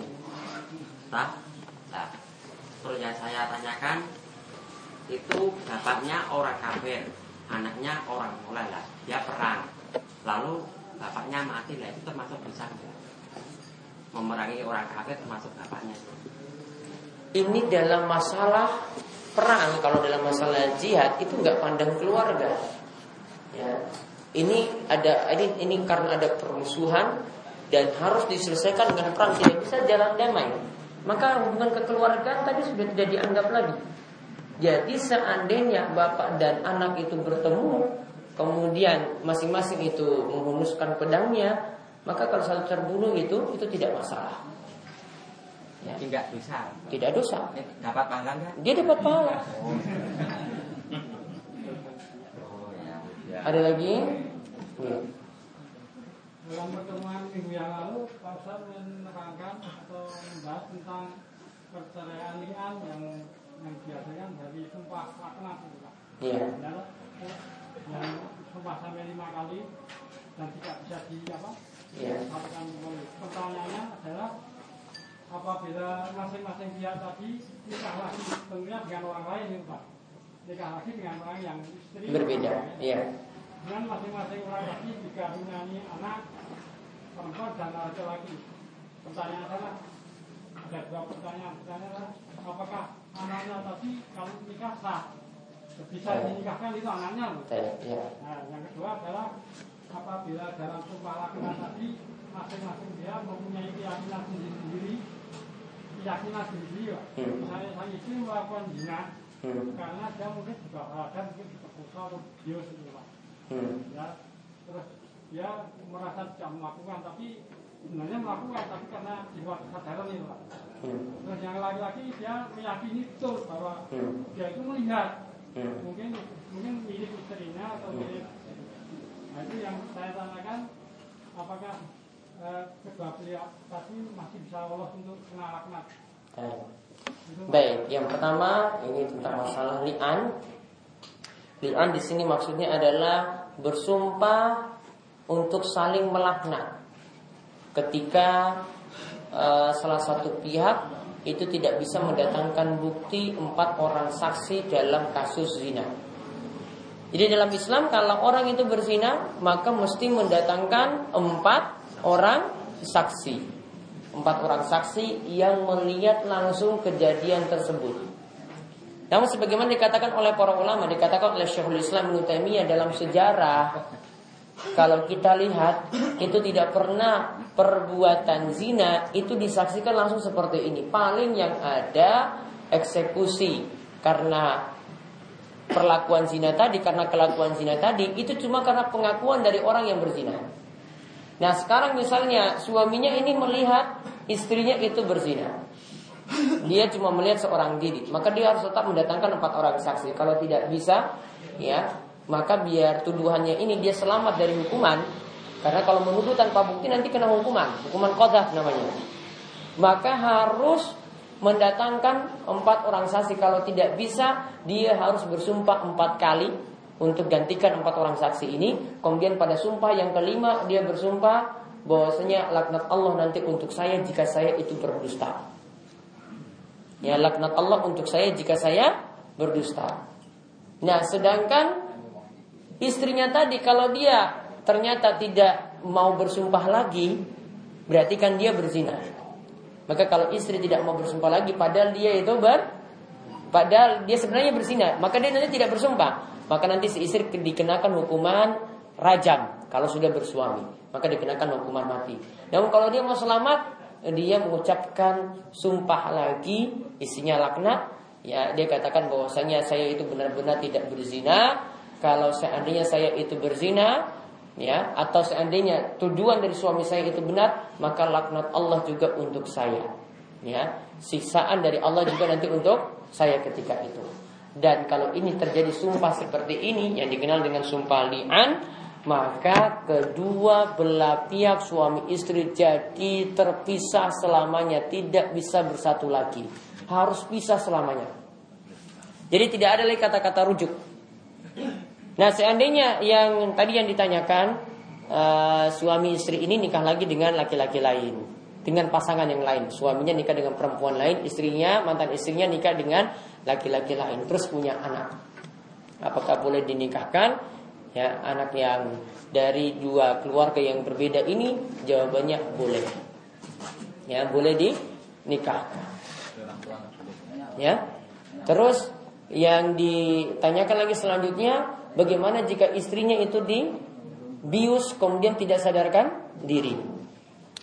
Nah, nah, terus yang saya tanyakan itu bapaknya orang kafir, anaknya orang mulai lah, dia perang lalu bapaknya mati lah itu termasuk dosa. Memerangi orang kafir termasuk bapaknya. Ini dalam masalah perang kalau dalam masalah jihad itu nggak pandang keluarga. Ya. Ini ada ini ini karena ada permusuhan dan harus diselesaikan dengan perang tidak bisa jalan damai. Maka hubungan kekeluargaan tadi sudah tidak dianggap lagi. Jadi seandainya bapak dan anak itu bertemu kemudian masing-masing itu menghunuskan pedangnya, maka kalau saling terbunuh itu itu tidak masalah. Ya. Tidak dosa. Tidak dosa. Eh, dapat pahala nggak? Dia dapat pahala. Oh. ya. ya. Ada lagi? Ya. Dalam pertemuan minggu yang lalu, Pak Ustaz menerangkan atau membahas tentang perceraian lian yang yang biasanya dari sumpah laknat itu Pak. Iya yang sumpah sampai lima kali dan tidak bisa di apa? Yeah. Pertanyaannya adalah apabila masing-masing pihak tadi nikah lagi tentunya dengan orang lain nih Pak nikah lagi dengan orang yang istri Berbeda, iya. dengan masing-masing orang tadi dikaruniai anak perempuan dan laki-laki pertanyaan saya ada dua pertanyaan pertanyaan apakah anaknya tadi kalau nikah sah bisa Ya. dinikahkan itu anaknya loh ya. Nah, yang kedua adalah apabila dalam sumpah lakukan tadi masing-masing dia mempunyai keyakinan sendiri-sendiri, keyakinan sendiri, Pak. Hmm. Misalnya saya itu melakukan zina Hmm. karena dia mungkin juga ada mungkin diperkosa atau bios itu, Pak. Hmm. Ya, terus dia merasa tidak melakukan, tapi sebenarnya melakukan, tapi karena di luar kesadaran itu, Pak. Hmm. Terus yang laki-laki dia meyakini betul bahwa Hmm. dia itu melihat Hmm. mungkin mungkin milik istrinya atau milik nah itu yang saya tanyakan apakah eh, kedua beliau tadi masih bisa lolos untuk kena laknat itu Baik, yang pertama ini tentang masalah li'an. Li'an di sini maksudnya adalah bersumpah untuk saling melaknat. Ketika eh, salah satu pihak itu tidak bisa mendatangkan bukti empat orang saksi dalam kasus zina. Jadi dalam Islam kalau orang itu berzina maka mesti mendatangkan empat orang saksi. Empat orang saksi yang melihat langsung kejadian tersebut. Namun sebagaimana dikatakan oleh para ulama, dikatakan oleh Syekhul Islam Ibnu Taimiyah dalam sejarah kalau kita lihat itu tidak pernah perbuatan zina itu disaksikan langsung seperti ini. Paling yang ada eksekusi karena perlakuan zina tadi, karena kelakuan zina tadi itu cuma karena pengakuan dari orang yang berzina. Nah sekarang misalnya suaminya ini melihat istrinya itu berzina. Dia cuma melihat seorang diri, maka dia harus tetap mendatangkan empat orang saksi. Kalau tidak bisa, ya maka biar tuduhannya ini dia selamat dari hukuman. Karena kalau menuduh tanpa bukti nanti kena hukuman, hukuman kodah namanya. Maka harus mendatangkan empat orang saksi. Kalau tidak bisa, dia harus bersumpah empat kali untuk gantikan empat orang saksi ini. Kemudian pada sumpah yang kelima dia bersumpah bahwasanya laknat Allah nanti untuk saya jika saya itu berdusta. Ya laknat Allah untuk saya jika saya berdusta. Nah, sedangkan istrinya tadi kalau dia ternyata tidak mau bersumpah lagi, berarti kan dia berzina. Maka kalau istri tidak mau bersumpah lagi padahal dia itu ber padahal dia sebenarnya berzina, maka dia nanti tidak bersumpah. Maka nanti si istri dikenakan hukuman rajam kalau sudah bersuami, maka dikenakan hukuman mati. Namun kalau dia mau selamat, dia mengucapkan sumpah lagi, isinya laknat, ya dia katakan bahwasanya saya itu benar-benar tidak berzina. Kalau seandainya saya itu berzina, ya atau seandainya tuduhan dari suami saya itu benar maka laknat Allah juga untuk saya ya. Siksaan dari Allah juga nanti untuk saya ketika itu. Dan kalau ini terjadi sumpah seperti ini yang dikenal dengan sumpah li'an maka kedua belah pihak suami istri jadi terpisah selamanya tidak bisa bersatu lagi. Harus pisah selamanya. Jadi tidak ada lagi kata-kata rujuk Nah seandainya yang tadi yang ditanyakan uh, suami istri ini nikah lagi dengan laki-laki lain, dengan pasangan yang lain, suaminya nikah dengan perempuan lain, istrinya mantan istrinya nikah dengan laki-laki lain, terus punya anak, apakah boleh dinikahkan? Ya anak yang dari dua keluarga yang berbeda ini jawabannya boleh, ya boleh dinikahkan, ya. Terus yang ditanyakan lagi selanjutnya Bagaimana jika istrinya itu dibius kemudian tidak sadarkan diri?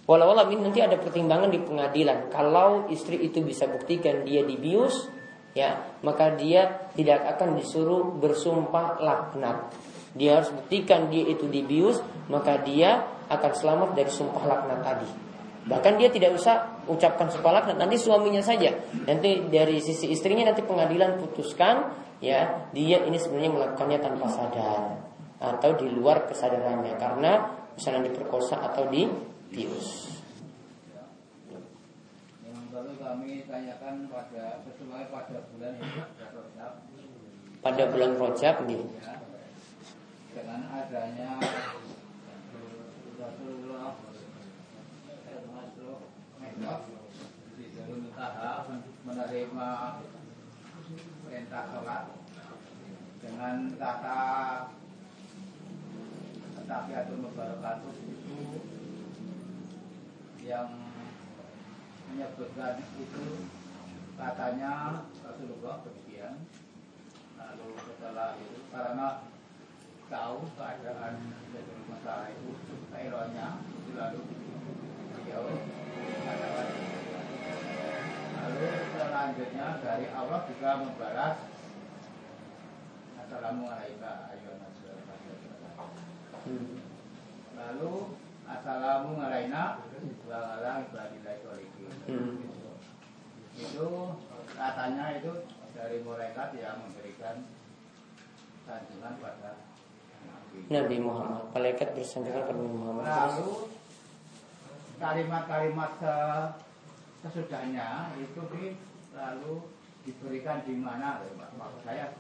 Walau alam ini nanti ada pertimbangan di pengadilan. Kalau istri itu bisa buktikan dia dibius, ya maka dia tidak akan disuruh bersumpah laknat. Dia harus buktikan dia itu dibius, maka dia akan selamat dari sumpah laknat tadi. Bahkan dia tidak usah ucapkan sumpah laknat, nanti suaminya saja. Nanti dari sisi istrinya nanti pengadilan putuskan ya dia ini sebenarnya melakukannya tanpa sadar atau di luar kesadarannya karena misalnya diperkosa atau dibius. Yang lalu kami tanyakan pada sesuai pada bulan ini Rajab Pada bulan Rojab nih, ya, dengan adanya Rasulullah termasuk Mekah Sidul Muntaha menerima perintah sholat dengan kata tahiyatul mubarakatuh itu yang menyebutkan itu katanya Rasulullah demikian lalu setelah itu karena tahu keadaan Sidul masalah itu keelonya itu lalu beliau Selanjutnya dari Allah juga membalas Assalamualaikum Lalu Assalamu alaina wa ala ibadillahi sholihin. Itu katanya itu dari malaikat yang memberikan sanjungan pada Nabi. Nabi Muhammad. Malaikat bersanjungan pada Nabi Muhammad. Lalu kalimat-kalimat se- sesudahnya itu di, lalu diberikan di mana? Pak? Maksud saya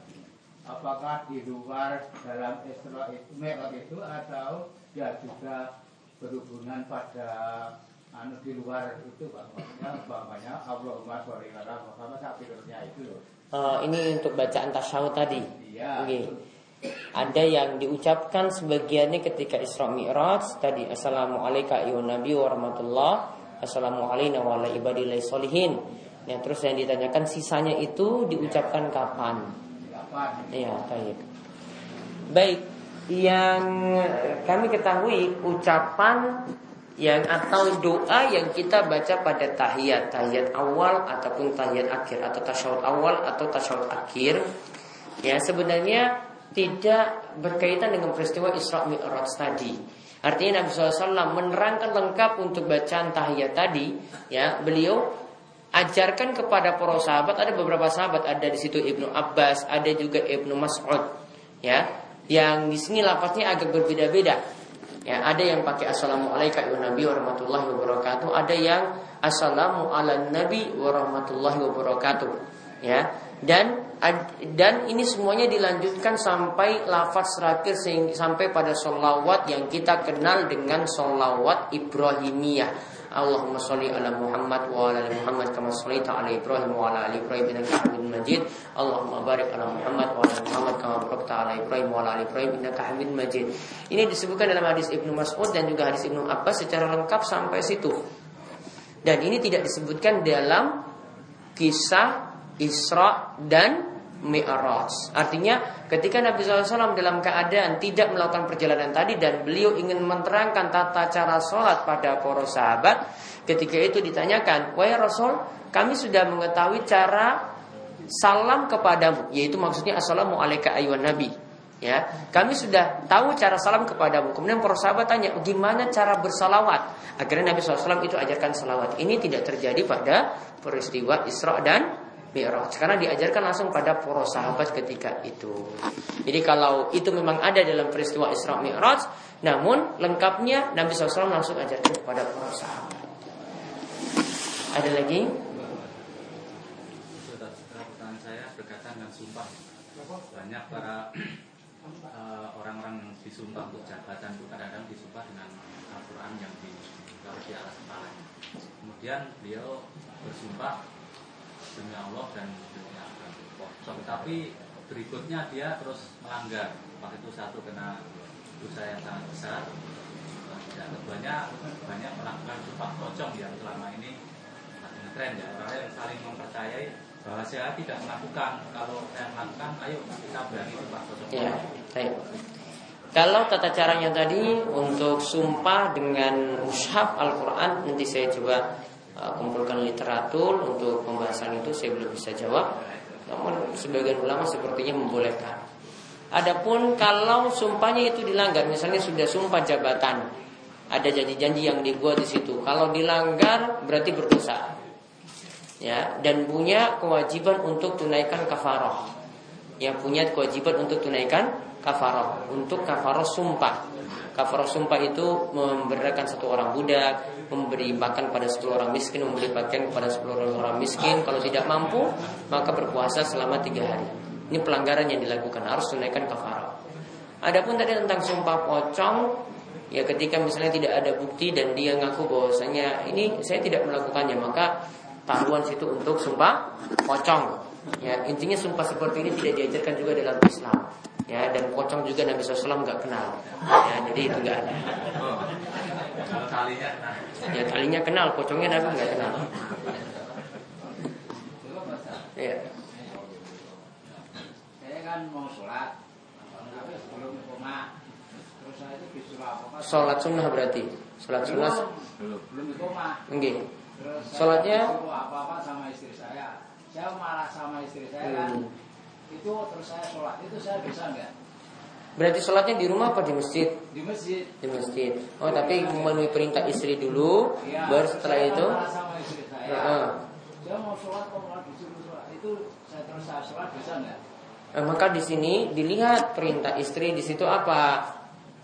apakah di luar dalam Isra itu Mi'raj itu atau dia juga berhubungan pada anu di luar itu Pak? Maksudnya umpamanya Allahumma sholli ala Muhammad sapirnya itu loh. Eh, ini untuk bacaan tasyahud tadi. Iya. Oke. Ada yang diucapkan sebagiannya ketika Isra Mi'raj tadi Assalamualaikum ayuhan nabi wa Assalamualaikum wa ala ibadillahi sholihin Ya, terus yang ditanyakan sisanya itu diucapkan kapan? Kapan? Iya, baik. Baik, yang kami ketahui ucapan yang atau doa yang kita baca pada tahiyat, tahiyat awal ataupun tahiyat akhir atau tasyahud awal atau tasyahud akhir, ya sebenarnya tidak berkaitan dengan peristiwa Isra Mi'raj tadi. Artinya Nabi SAW menerangkan lengkap untuk bacaan tahiyat tadi, ya. Beliau ajarkan kepada para sahabat ada beberapa sahabat ada di situ Ibnu Abbas ada juga Ibnu Mas'ud ya. Yang di sini lafaznya agak berbeda-beda ya. Ada yang pakai assalamualaikum wa nabi warahmatullahi wabarakatuh ada yang assalamu ala nabi warahmatullahi wabarakatuh ya dan dan ini semuanya dilanjutkan sampai lafaz terakhir sampai pada solawat yang kita kenal dengan solawat Ibrahimiyah Allahumma sholli ala Muhammad wa ala ali Muhammad kama shallaita ala Ibrahim wa ala ali Ibrahim innaka Hamidum Majid. Allahumma barik ala Muhammad wa ala ali Muhammad kama barakta ala Ibrahim wa ala ali Ibrahim innaka Hamidum Majid. Ini disebutkan dalam hadis Ibnu Mas'ud dan juga hadis Ibnu Abbas secara lengkap sampai situ. Dan ini tidak disebutkan dalam kisah Isra dan Mi'raj. Artinya ketika Nabi SAW dalam keadaan tidak melakukan perjalanan tadi dan beliau ingin menerangkan tata cara sholat pada para sahabat, ketika itu ditanyakan, wahai Rasul, kami sudah mengetahui cara salam kepadamu, yaitu maksudnya assalamualaikum ayuhan Nabi. Ya, kami sudah tahu cara salam kepadamu. Kemudian para sahabat tanya, gimana cara bersalawat? Akhirnya Nabi SAW itu ajarkan salawat. Ini tidak terjadi pada peristiwa Isra dan Mi'raj karena diajarkan langsung pada para sahabat ketika itu. Jadi kalau itu memang ada dalam peristiwa Isra Mi'raj, namun lengkapnya Nabi SAW langsung ajarkan kepada para sahabat. Ada lagi? Pertanyaan saya berkaitan dengan sumpah. Banyak para eh, orang-orang yang disumpah untuk jabatan itu kadang-kadang disumpah dengan Al-Quran yang ditaruh di atas kepalanya. Kemudian beliau bersumpah demi Allah dan demi agama. Tapi berikutnya dia terus melanggar. Waktu itu satu kena dosa yang sangat besar. Dan keduanya banyak melakukan sumpah pocong yang selama ini ngetren ya. Orang yang saling mempercayai bahwa saya tidak melakukan. Kalau saya melakukan, ayo kita berani sumpah pocong. Ya, baik. Kalau tata caranya tadi untuk sumpah dengan mushaf Al-Quran nanti saya coba kumpulkan literatur untuk pembahasan itu saya belum bisa jawab. Namun sebagian ulama sepertinya membolehkan. Adapun kalau sumpahnya itu dilanggar, misalnya sudah sumpah jabatan, ada janji-janji yang dibuat di situ. Kalau dilanggar berarti berdosa. Ya, dan punya kewajiban untuk tunaikan kafaroh. Yang punya kewajiban untuk tunaikan kafaroh, untuk kafaroh sumpah. Kafaroh sumpah itu memberikan satu orang budak, memberi makan pada 10 orang miskin, memberi pakaian kepada 10 orang, miskin. Kalau tidak mampu, maka berpuasa selama tiga hari. Ini pelanggaran yang dilakukan harus tunaikan kafaroh. Adapun tadi tentang sumpah pocong, ya ketika misalnya tidak ada bukti dan dia ngaku bahwasanya ini saya tidak melakukannya, maka taruhan situ untuk sumpah pocong. Ya, intinya sumpah seperti ini tidak diajarkan juga dalam Islam. Ya, dan pocong juga Nabi SAW nggak kenal. Ya, jadi itu nggak ada. Nah, Ya, talinya kenal, pocongnya Nabi nggak kenal. Ya, Saya kan mau sholat, sebelum koma, terus saya itu disuruh apa? sholat sunnah berarti. Sholat sunnah, belum belum koma. enggak. Sholatnya? disuruh apa-apa sama istri saya. Saya marah sama istri saya kan. Itu terus saya sholat itu saya bisa nggak? Berarti sholatnya di rumah apa di masjid? Di masjid. Di masjid. Oh, tapi memenuhi perintah istri dulu, Iya. baru setelah saya itu. sama istri saya. Heeh. Saya mau sholat kok malah disuruh sholat. Itu saya terus saya sholat bisa nggak? Eh, maka di sini dilihat perintah istri di situ apa.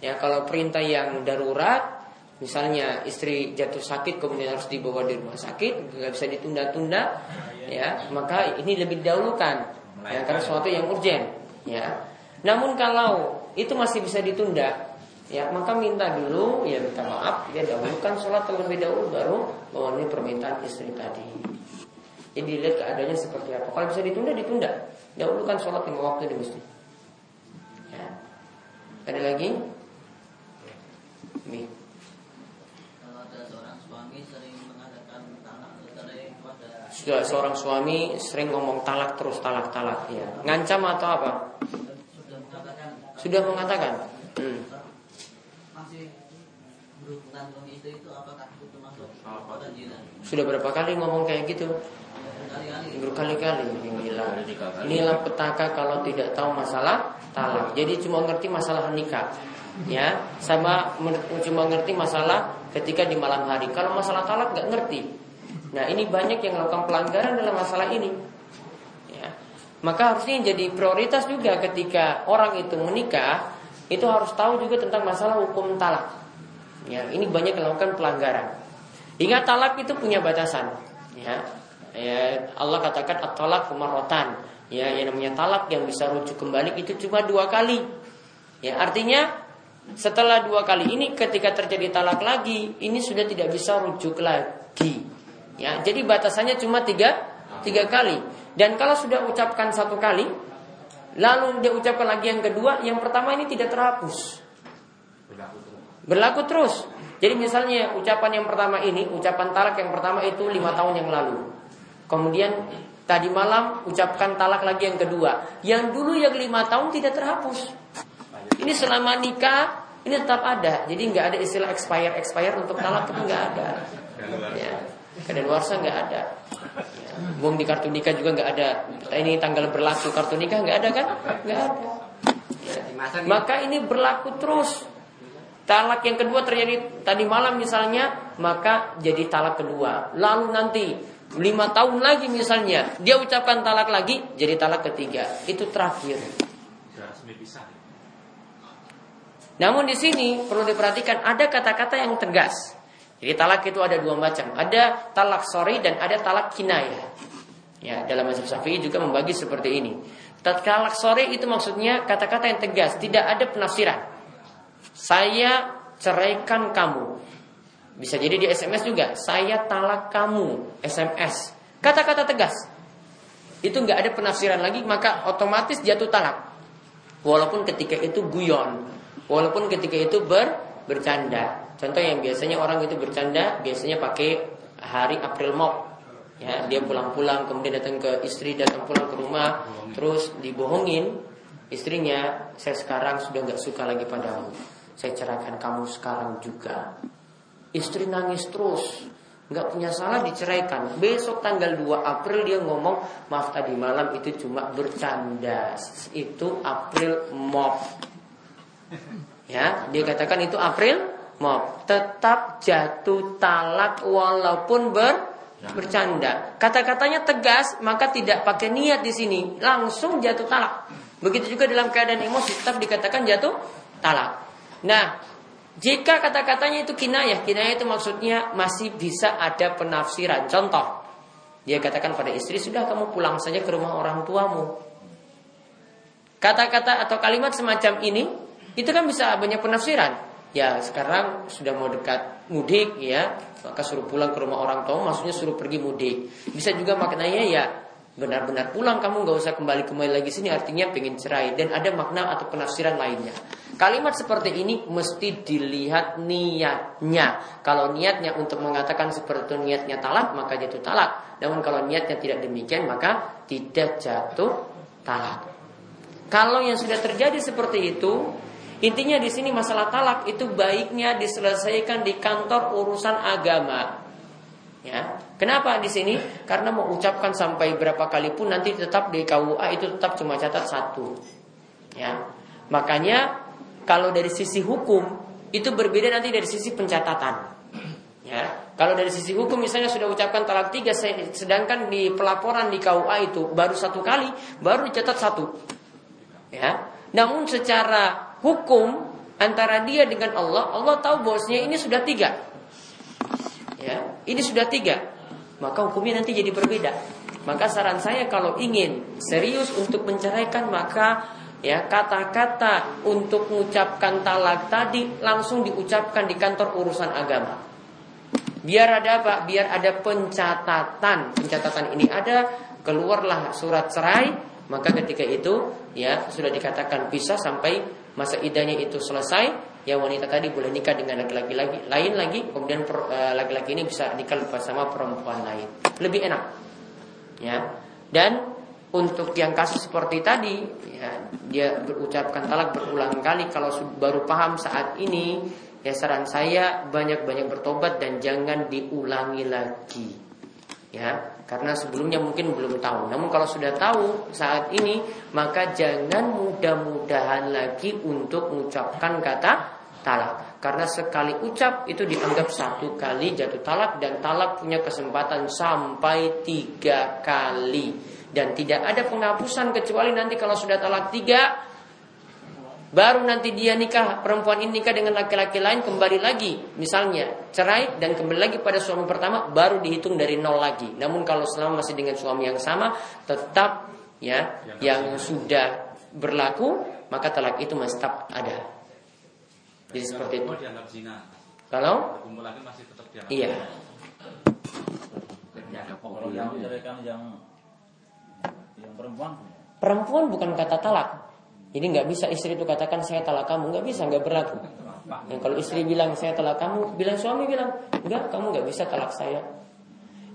Ya, kalau perintah yang darurat, misalnya istri jatuh sakit kemudian harus dibawa di rumah sakit, nggak bisa ditunda-tunda, ya, maka ini lebih didahulukan. Ya, karena sesuatu yang urgent, ya. Namun kalau itu masih bisa ditunda, ya maka minta dulu, ya minta maaf, ya dahulukan sholat terlebih dahulu baru memenuhi permintaan istri tadi. Jadi lihat keadaannya seperti apa. Kalau bisa ditunda, ditunda. Dahulukan sholat lima waktu di masjid. Ya. Ada lagi? Nih. Kalau ada seorang suami sering mengadakan talak cerai pada Sudah seorang suami sering ngomong talak terus talak talak ya. Ngancam atau apa? sudah mengatakan. Hmm. Sudah berapa kali ngomong kayak gitu? Berkali-kali. Gila. Inilah petaka kalau tidak tahu masalah talak. Jadi cuma ngerti masalah nikah. Ya, sama cuma ngerti masalah ketika di malam hari. Kalau masalah talak nggak ngerti. Nah, ini banyak yang melakukan pelanggaran dalam masalah ini. Ya. Maka harusnya jadi prioritas juga ketika orang itu menikah, itu harus tahu juga tentang masalah hukum talak. Ya, ini banyak yang melakukan pelanggaran. Ingat talak itu punya batasan. Ya, ya Allah katakan at-talak marratan. Ya, yang namanya talak yang bisa rujuk kembali itu cuma dua kali. Ya, artinya setelah dua kali ini ketika terjadi talak lagi, ini sudah tidak bisa rujuk lagi. Ya, jadi batasannya cuma tiga, tiga kali. Dan kalau sudah ucapkan satu kali, lalu dia ucapkan lagi yang kedua, yang pertama ini tidak terhapus. berlaku terus. Berlaku terus. Jadi misalnya ucapan yang pertama ini, ucapan talak yang pertama itu lima tahun yang lalu. Kemudian tadi malam ucapkan talak lagi yang kedua. Yang dulu yang lima tahun tidak terhapus. Ini selama nikah ini tetap ada. Jadi nggak ada istilah expire expire untuk talak itu nggak ada. Ya. Kadaluarsa nggak ada. Ya. Bung di kartu nikah juga nggak ada. Ini tanggal berlaku kartu nikah nggak ada kan? Nggak ada. Ya. Maka ini berlaku terus. Talak yang kedua terjadi tadi malam misalnya, maka jadi talak kedua. Lalu nanti lima tahun lagi misalnya, dia ucapkan talak lagi, jadi talak ketiga. Itu terakhir. Namun di sini perlu diperhatikan ada kata-kata yang tegas. Jadi talak itu ada dua macam. Ada talak sorry dan ada talak kinayah. Ya, dalam mazhab Syafi'i juga membagi seperti ini. Talak sorry itu maksudnya kata-kata yang tegas, tidak ada penafsiran. Saya ceraikan kamu. Bisa jadi di SMS juga. Saya talak kamu. SMS. Kata-kata tegas. Itu nggak ada penafsiran lagi, maka otomatis jatuh talak. Walaupun ketika itu guyon, walaupun ketika itu ber bercanda. Contoh yang biasanya orang itu bercanda, biasanya pakai hari April Mop. Ya, dia pulang-pulang kemudian datang ke istri, datang pulang ke rumah, terus dibohongin istrinya, saya sekarang sudah nggak suka lagi padamu. Saya ceraikan kamu sekarang juga. Istri nangis terus, nggak punya salah diceraikan. Besok tanggal 2 April dia ngomong, maaf tadi malam itu cuma bercanda. Itu April Mop. Ya, dia katakan itu April Tetap jatuh talak walaupun ber bercanda. Kata-katanya tegas, maka tidak pakai niat di sini, langsung jatuh talak. Begitu juga dalam keadaan emosi tetap dikatakan jatuh talak. Nah, jika kata-katanya itu kinayah, kinayah itu maksudnya masih bisa ada penafsiran. Contoh, dia katakan pada istri, sudah kamu pulang saja ke rumah orang tuamu. Kata-kata atau kalimat semacam ini, itu kan bisa banyak penafsiran. Ya sekarang sudah mau dekat mudik ya, maka suruh pulang ke rumah orang tua, maksudnya suruh pergi mudik. Bisa juga maknanya ya benar-benar pulang kamu nggak usah kembali kembali lagi sini artinya pengen cerai dan ada makna atau penafsiran lainnya. Kalimat seperti ini mesti dilihat niatnya. Kalau niatnya untuk mengatakan seperti itu niatnya talak maka jatuh talak. Namun kalau niatnya tidak demikian maka tidak jatuh talak. Kalau yang sudah terjadi seperti itu, intinya di sini masalah talak itu baiknya diselesaikan di kantor urusan agama. Ya, kenapa di sini? Karena mau ucapkan sampai berapa kali pun nanti tetap di KUA itu tetap cuma catat satu. Ya, makanya kalau dari sisi hukum itu berbeda nanti dari sisi pencatatan. Ya, kalau dari sisi hukum misalnya sudah ucapkan talak tiga, sedangkan di pelaporan di KUA itu baru satu kali, baru dicatat satu. Ya, namun secara hukum antara dia dengan Allah, Allah tahu bosnya ini sudah tiga. Ya ini sudah tiga. Maka hukumnya nanti jadi berbeda. Maka saran saya kalau ingin serius untuk menceraikan maka ya kata-kata untuk mengucapkan talak tadi langsung diucapkan di kantor urusan agama. Biar ada apa? Biar ada pencatatan. Pencatatan ini ada keluarlah surat cerai maka ketika itu ya sudah dikatakan bisa sampai masa idahnya itu selesai ya wanita tadi boleh nikah dengan laki-laki lagi lain lagi kemudian eh, laki-laki ini bisa nikah bersama perempuan lain. Lebih enak. Ya. Dan untuk yang kasus seperti tadi ya dia berucapkan talak berulang kali kalau baru paham saat ini ya saran saya banyak-banyak bertobat dan jangan diulangi lagi. Ya karena sebelumnya mungkin belum tahu. Namun kalau sudah tahu saat ini, maka jangan mudah-mudahan lagi untuk mengucapkan kata talak. Karena sekali ucap itu dianggap satu kali jatuh talak dan talak punya kesempatan sampai tiga kali. Dan tidak ada penghapusan kecuali nanti kalau sudah talak tiga, Baru nanti dia nikah, perempuan ini nikah dengan laki-laki lain kembali lagi. Misalnya cerai dan kembali lagi pada suami pertama baru dihitung dari nol lagi. Namun kalau selama masih dengan suami yang sama tetap ya yang, yang sudah berlaku maka talak itu masih tetap ada. Jadi seperti itu. Kalau Iya. perempuan bukan kata talak jadi nggak bisa istri itu katakan saya talak kamu, nggak bisa, nggak berlaku. Yang kalau istri bilang saya talak kamu, bilang suami bilang enggak, kamu nggak bisa talak saya.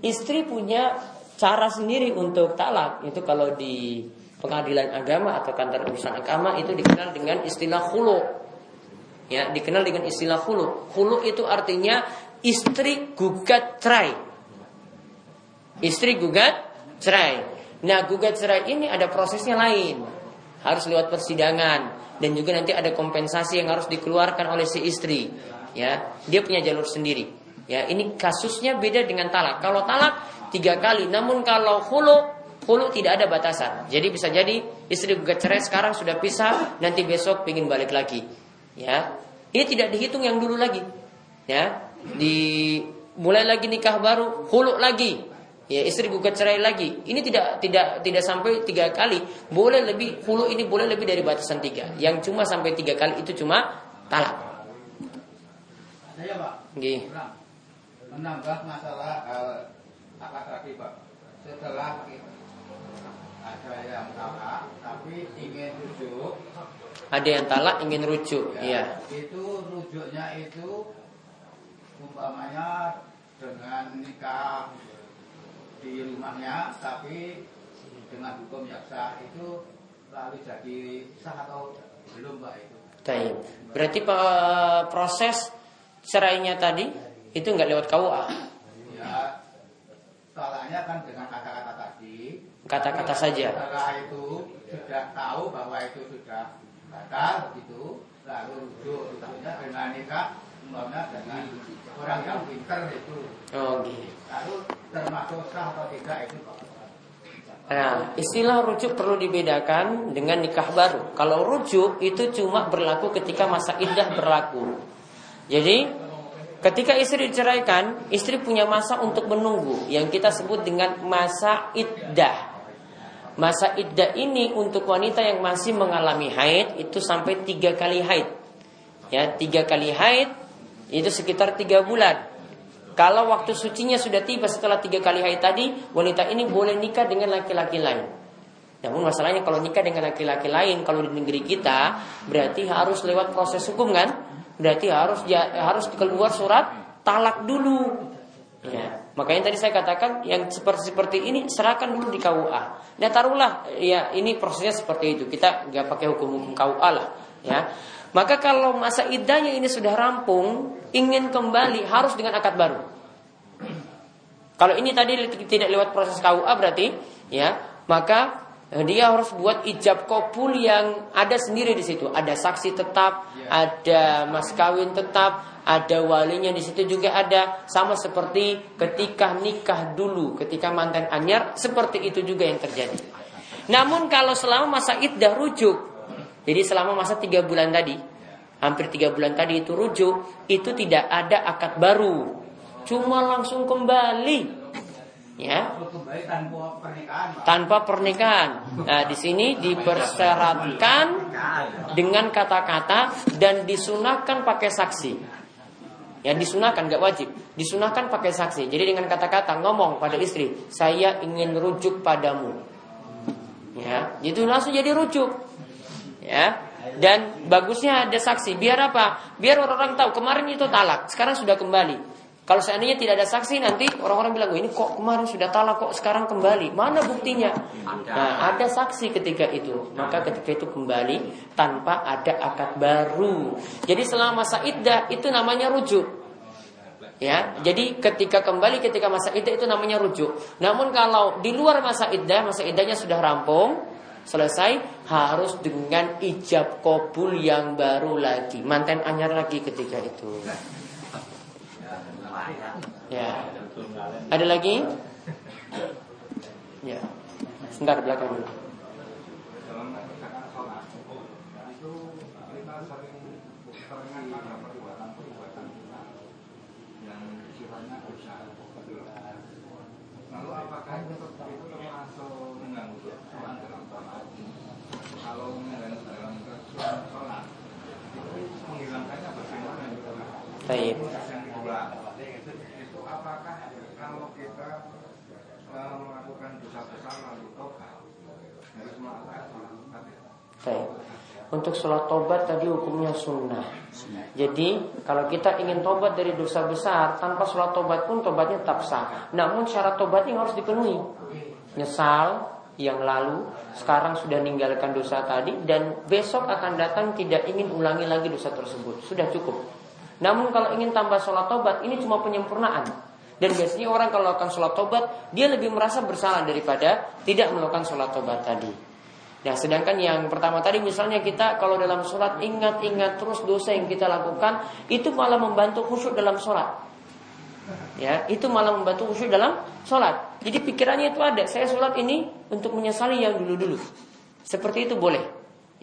Istri punya cara sendiri untuk talak. Itu kalau di pengadilan agama atau kantor urusan agama itu dikenal dengan istilah hulu. Ya, dikenal dengan istilah hulu. Hulu itu artinya istri gugat cerai. Istri gugat cerai. Nah, gugat cerai ini ada prosesnya lain harus lewat persidangan. Dan juga nanti ada kompensasi yang harus dikeluarkan oleh si istri. Ya dia punya jalur sendiri. Ya ini kasusnya beda dengan talak. Kalau talak tiga kali. Namun kalau hulu hulu tidak ada batasan. Jadi bisa jadi istri gugat cerai sekarang sudah pisah nanti besok ingin balik lagi. Ya ini tidak dihitung yang dulu lagi. Ya di mulai lagi nikah baru hulu lagi ya istri gugat cerai lagi. Ini tidak tidak tidak sampai tiga kali. Boleh lebih hulu ini boleh lebih dari batasan tiga. Yang cuma sampai tiga kali itu cuma talak. Saya pak. Gih. Menambah masalah uh, apa tadi pak. Setelah ada yang talak tapi ingin rujuk. Ada yang talak ingin rujuk, ya. ya. Itu rujuknya itu umpamanya dengan nikah di rumahnya tapi dengan hukum yang sah itu lalu jadi sah atau belum Pak itu. Taib. Berarti proses cerainya tadi itu nggak lewat KUA? Ya, talaknya kan dengan kata-kata tadi. Kata-kata saja. Setelah itu sudah tahu bahwa itu sudah batal begitu, lalu rujuk rujuknya dengan nikah, dengan orang yang pinter itu. Oh gitu. Lalu termasuk sah atau tidak itu Nah, istilah rujuk perlu dibedakan dengan nikah baru. Kalau rujuk itu cuma berlaku ketika masa iddah berlaku. Jadi, ketika istri diceraikan, istri punya masa untuk menunggu yang kita sebut dengan masa iddah. Masa iddah ini untuk wanita yang masih mengalami haid itu sampai tiga kali haid. Ya, tiga kali haid itu sekitar tiga bulan. Kalau waktu sucinya sudah tiba setelah tiga kali haid tadi, wanita ini boleh nikah dengan laki-laki lain. Namun masalahnya kalau nikah dengan laki-laki lain, kalau di negeri kita berarti harus lewat proses hukum kan? Berarti harus ya, harus keluar surat talak dulu. Ya, makanya tadi saya katakan yang seperti seperti ini serahkan dulu di KUA. Nah taruhlah ya ini prosesnya seperti itu. Kita nggak pakai hukum-hukum KUA lah. Ya, maka kalau masa idahnya ini sudah rampung, ingin kembali harus dengan akad baru. Kalau ini tadi tidak lewat proses KUA berarti ya, maka dia harus buat ijab kopul yang ada sendiri di situ. Ada saksi tetap, ada mas kawin tetap, ada walinya di situ juga ada sama seperti ketika nikah dulu ketika mantan anyar seperti itu juga yang terjadi namun kalau selama masa iddah rujuk jadi selama masa tiga bulan tadi hampir tiga bulan tadi itu rujuk itu tidak ada akad baru cuma langsung kembali ya tanpa pernikahan. Nah, di sini dipersyaratkan dengan kata-kata dan disunahkan pakai saksi. Ya disunahkan nggak wajib. Disunahkan pakai saksi. Jadi dengan kata-kata ngomong pada istri, saya ingin rujuk padamu. Ya, itu langsung jadi rujuk. Ya. Dan bagusnya ada saksi. Biar apa? Biar orang-orang tahu kemarin itu talak, sekarang sudah kembali. Kalau seandainya tidak ada saksi nanti orang-orang bilang, ini kok kemarin sudah talak kok sekarang kembali. Mana buktinya? Nah, ada saksi ketika itu. Maka ketika itu kembali tanpa ada akad baru. Jadi selama masa iddah itu namanya rujuk. Ya, jadi ketika kembali ketika masa iddah itu namanya rujuk. Namun kalau di luar masa iddah, masa iddahnya sudah rampung, selesai harus dengan ijab kabul yang baru lagi, mantan anyar lagi ketika itu. Ya. Ada lagi? Ya. Sebentar belakang dulu. Lalu apakah itu termasuk mengganggu dalam Kalau mengganggu Baik. Untuk sholat tobat tadi hukumnya sunnah. Jadi kalau kita ingin tobat dari dosa besar tanpa sholat tobat pun tobatnya tetap sah. Namun syarat tobatnya harus dipenuhi. Nyesal yang lalu, sekarang sudah meninggalkan dosa tadi dan besok akan datang tidak ingin ulangi lagi dosa tersebut. Sudah cukup. Namun kalau ingin tambah sholat tobat ini cuma penyempurnaan. Dan biasanya orang kalau melakukan sholat tobat dia lebih merasa bersalah daripada tidak melakukan sholat tobat tadi. Nah, sedangkan yang pertama tadi misalnya kita kalau dalam sholat ingat-ingat terus dosa yang kita lakukan, itu malah membantu khusyuk dalam sholat. Ya, itu malah membantu khusyuk dalam sholat. Jadi pikirannya itu ada, saya sholat ini untuk menyesali yang dulu-dulu. Seperti itu boleh.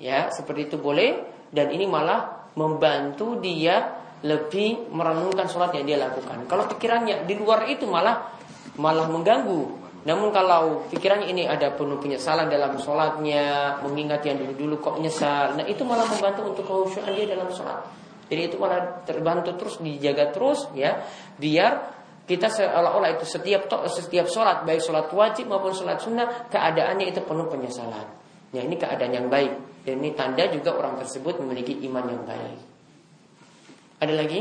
Ya, seperti itu boleh dan ini malah membantu dia lebih merenungkan sholat yang dia lakukan. Kalau pikirannya di luar itu malah malah mengganggu namun kalau pikirannya ini ada penuh penyesalan dalam sholatnya, mengingat yang dulu-dulu kok nyesal, nah itu malah membantu untuk kehusuan dia dalam sholat. Jadi itu malah terbantu terus dijaga terus ya, biar kita seolah-olah itu setiap setiap sholat baik sholat wajib maupun sholat sunnah keadaannya itu penuh penyesalan. Ya ini keadaan yang baik dan ini tanda juga orang tersebut memiliki iman yang baik. Ada lagi?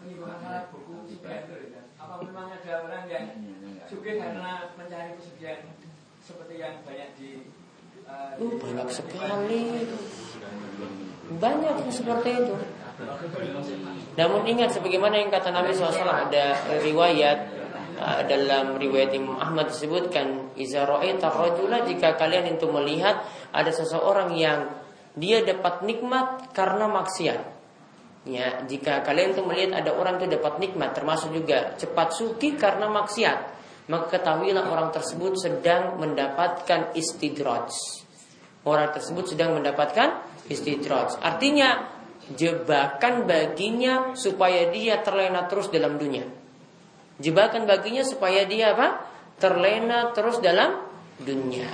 menimba buku Apa memang ada orang yang suka karena mencari kesucian seperti yang banyak di uh, uh, banyak sekali. Banyak yang seperti itu. Namun ingat sebagaimana yang kata Nabi SAW ada riwayat uh, dalam riwayat Imam Ahmad disebutkan iza ra'aita rajula jika kalian itu melihat ada seseorang yang dia dapat nikmat karena maksiat. Ya, jika kalian itu melihat ada orang itu dapat nikmat termasuk juga cepat suki karena maksiat, maka ketahuilah orang tersebut sedang mendapatkan istidraj. Orang tersebut sedang mendapatkan istidraj. Artinya jebakan baginya supaya dia terlena terus dalam dunia. Jebakan baginya supaya dia apa? Terlena terus dalam dunia.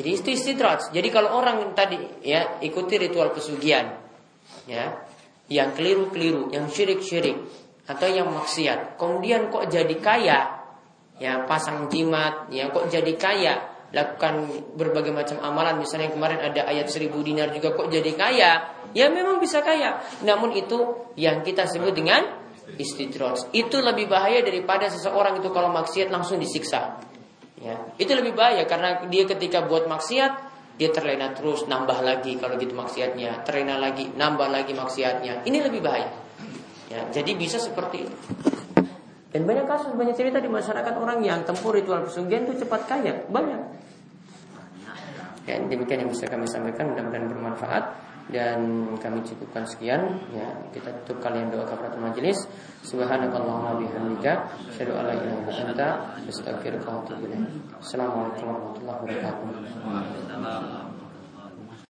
Jadi istidraj. Jadi kalau orang tadi ya ikuti ritual pesugihan, ya yang keliru-keliru, yang syirik-syirik atau yang maksiat, kemudian kok jadi kaya, ya pasang jimat, ya kok jadi kaya, lakukan berbagai macam amalan, misalnya kemarin ada ayat seribu dinar juga kok jadi kaya, ya memang bisa kaya. Namun itu yang kita sebut dengan istidroj. Itu lebih bahaya daripada seseorang itu kalau maksiat langsung disiksa. Ya, itu lebih bahaya karena dia ketika buat maksiat dia terlena terus nambah lagi kalau gitu maksiatnya. Terlena lagi nambah lagi maksiatnya. Ini lebih bahaya ya jadi bisa seperti itu. Dan banyak kasus banyak cerita di masyarakat orang yang tempuh ritual pesugihan itu cepat kaya. Banyak. Ya demikian yang bisa kami sampaikan. Mudah-mudahan bermanfaat dan kami cukupkan sekian. Ya kita tutup kalian doa kafaratul majelis subhanakallahumma bihamdika asyhadu an la ilaha illa anta astaghfiruka wa atubu ilaik. Assalamualaikum warahmatullahi wabarakatuh